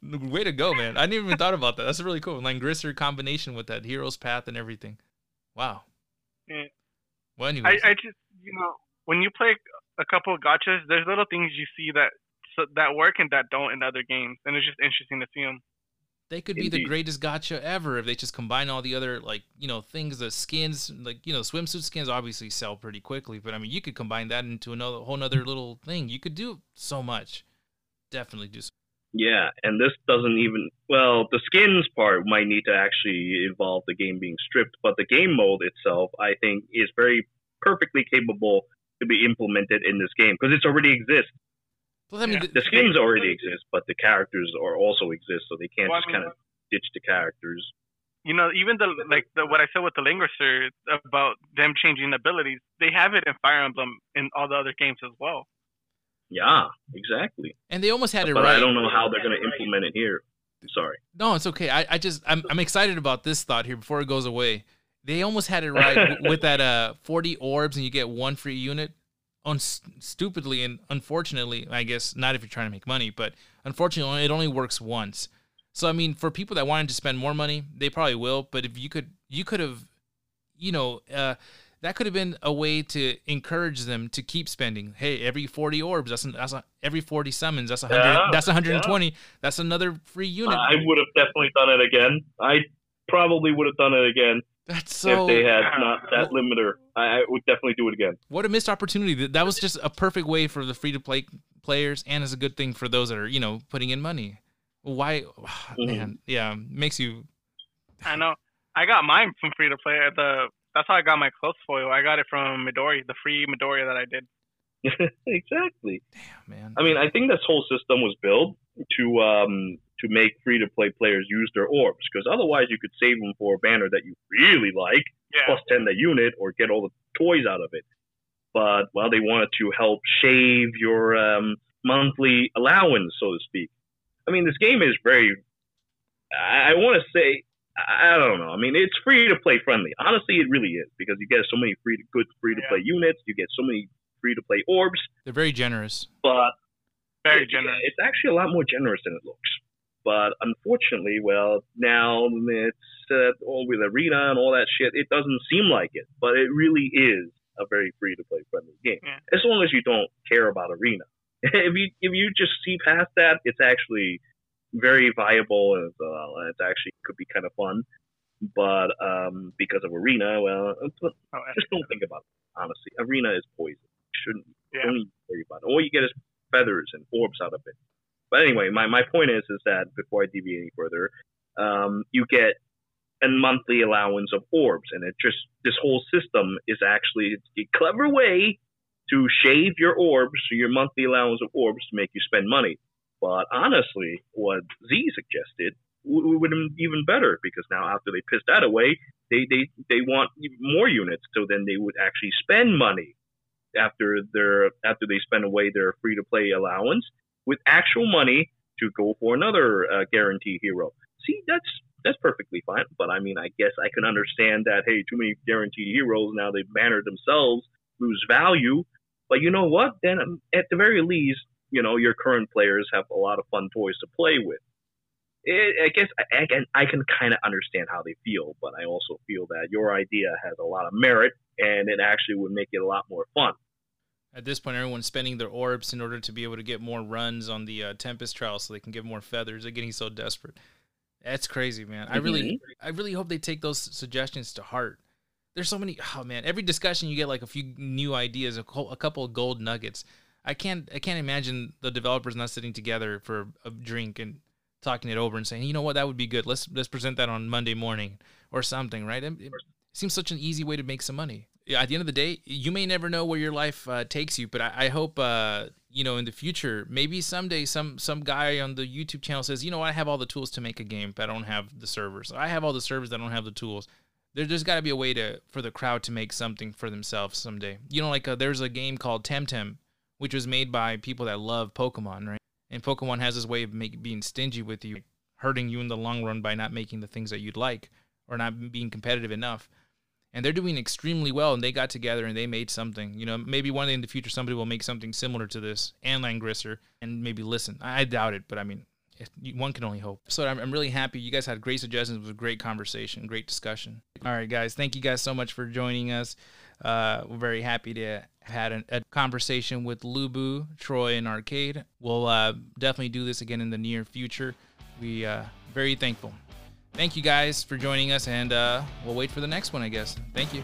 [LAUGHS] Way to go, man. I didn't even thought about that. That's really cool. Langrisser combination with that hero's path and everything. Wow. Yeah. Well, I, anyways. I just you know when you play a couple of gachas, there's little things you see that so, that work and that don't in other games, and it's just interesting to see them. They could be the greatest gacha ever if they just combine all the other like you know things, the skins, like you know swimsuit skins obviously sell pretty quickly, but I mean you could combine that into another whole nother little thing. You could do so much. Definitely do. So. Yeah, and this doesn't even well, the skins part might need to actually involve the game being stripped, but the game mode itself, I think, is very perfectly capable to be implemented in this game because it's already exists. Well, I mean, Yeah. the- The skins already exist, but the characters are also exist, so they can't Well, I just mean, kind of ditch the characters. You know, even the like the what I said with the Langrisser about them changing abilities, they have it in Fire Emblem in all the other games as well. Yeah, exactly. and they almost had it But right. I don't know how they're going to implement it here. Sorry. No, it's okay. I, I just I'm I'm excited about this thought here before it goes away. They almost had it right [LAUGHS] with that uh 40 orbs and you get one free unit. On stupidly and unfortunately, I guess not if you're trying to make money, but unfortunately, it only works once. So I mean, for people that wanted to spend more money, they probably will. But if you could, you could have, you know, uh, that could have been a way to encourage them to keep spending. Hey, every 40 orbs, that's an, that's a, every 40 summons, that's a hundred, Yeah, that's 120, that's another free unit. I would have definitely done it again. I probably would have done it again That's so. if they had not [LAUGHS] that limiter. I, I would definitely do it again. What a missed opportunity! That that was just a perfect way for the free to play players, and is a good thing for those that are you know putting in money. Why, [SIGHS] man? Yeah, makes you. [LAUGHS] I know. I got mine from free to play. The that's how I got my clothes foil. I got it from Midori, the free Midori that I did. [LAUGHS] exactly. Damn, man, I mean, I think this whole system was built to um, to make free to play players use their orbs because otherwise you could save them for a banner that you really like, Yeah. plus ten the unit, or get all the toys out of it. But well, they wanted to help shave your um, monthly allowance, so to speak. I mean, this game is very. I, I want to say. I I don't know. I mean, it's free to play friendly. Honestly, it really is because you get so many free to good free to play units. You get so many free to play orbs, they're very generous. but Very it- generous. It's actually a lot more generous than it looks. But unfortunately, well, now it's uh, all with arena and all that shit. It doesn't seem like it, but it really is a very free to play friendly game. Yeah. As long as you don't care about arena. [LAUGHS] if you if you just see past that, it's actually very viable and uh, it's actually could be kind of fun. But um, because of arena, well, Oh, just don't think about it. Honestly, arena is poison. You shouldn't Yeah. don't even worry about it. All you get is feathers and orbs out of it. But anyway, my, my point is is that before I deviate any further, um, you get a monthly allowance of orbs, and it just this whole system is actually a clever way to shave your orbs, your monthly allowance of orbs, to make you spend money. But honestly, what Z suggested would have been even better because now after they pissed that away, they they they want more units, so then they would actually spend money after their after they spend away their free to play allowance with actual money to go for another uh, guarantee hero. See, that's that's perfectly fine. But I mean, I guess I can understand that. Hey, too many guaranteed heroes now they banner themselves lose value. But you know what? Then um, at the very least, you know your current players have a lot of fun toys to play with. It, I guess I, I can I can kind of understand how they feel, but I also feel that your idea has a lot of merit, and it actually would make it a lot more fun. At this point, everyone's spending their orbs in order to be able to get more runs on the uh, Tempest trial, so they can get more feathers. They're getting so desperate. That's crazy, man. I really, I really hope they take those suggestions to heart. There's so many. Oh man, every discussion you get like a few new ideas, a, co- a couple of gold nuggets. I can't, I can't imagine the developers not sitting together for a drink and talking it over and saying, you know what, that would be good. Let's let's present that on Monday morning or something, right? Seems such an easy way to make some money. At the end of the day, you may never know where your life uh, takes you, but I, I hope uh, you know in the future, maybe someday, some some guy on the YouTube channel says, you know, I have all the tools to make a game, but I don't have the servers. I have all the servers, I don't have the tools. There, there's got to be a way to for the crowd to make something for themselves someday. You know, like uh, there's a game called Temtem, which was made by people that love Pokemon, right? And Pokemon has this way of make, being stingy with you, hurting you in the long run by not making the things that you'd like or not being competitive enough. And they're doing extremely well, and they got together and they made something. You know, maybe one day in the future somebody will make something similar to this and Langrisser and maybe listen. I doubt it, but I mean, one can only hope. So I'm, I'm really happy. You guys had great suggestions. It was a great conversation, great discussion. All right, guys, thank you guys so much for joining us. Uh, we're very happy to had an, a conversation with Lubu, Troy, and Arcade. We'll uh, definitely do this again in the near future. We uh, very thankful. Thank you guys for joining us, and uh, we'll wait for the next one, I guess. Thank you.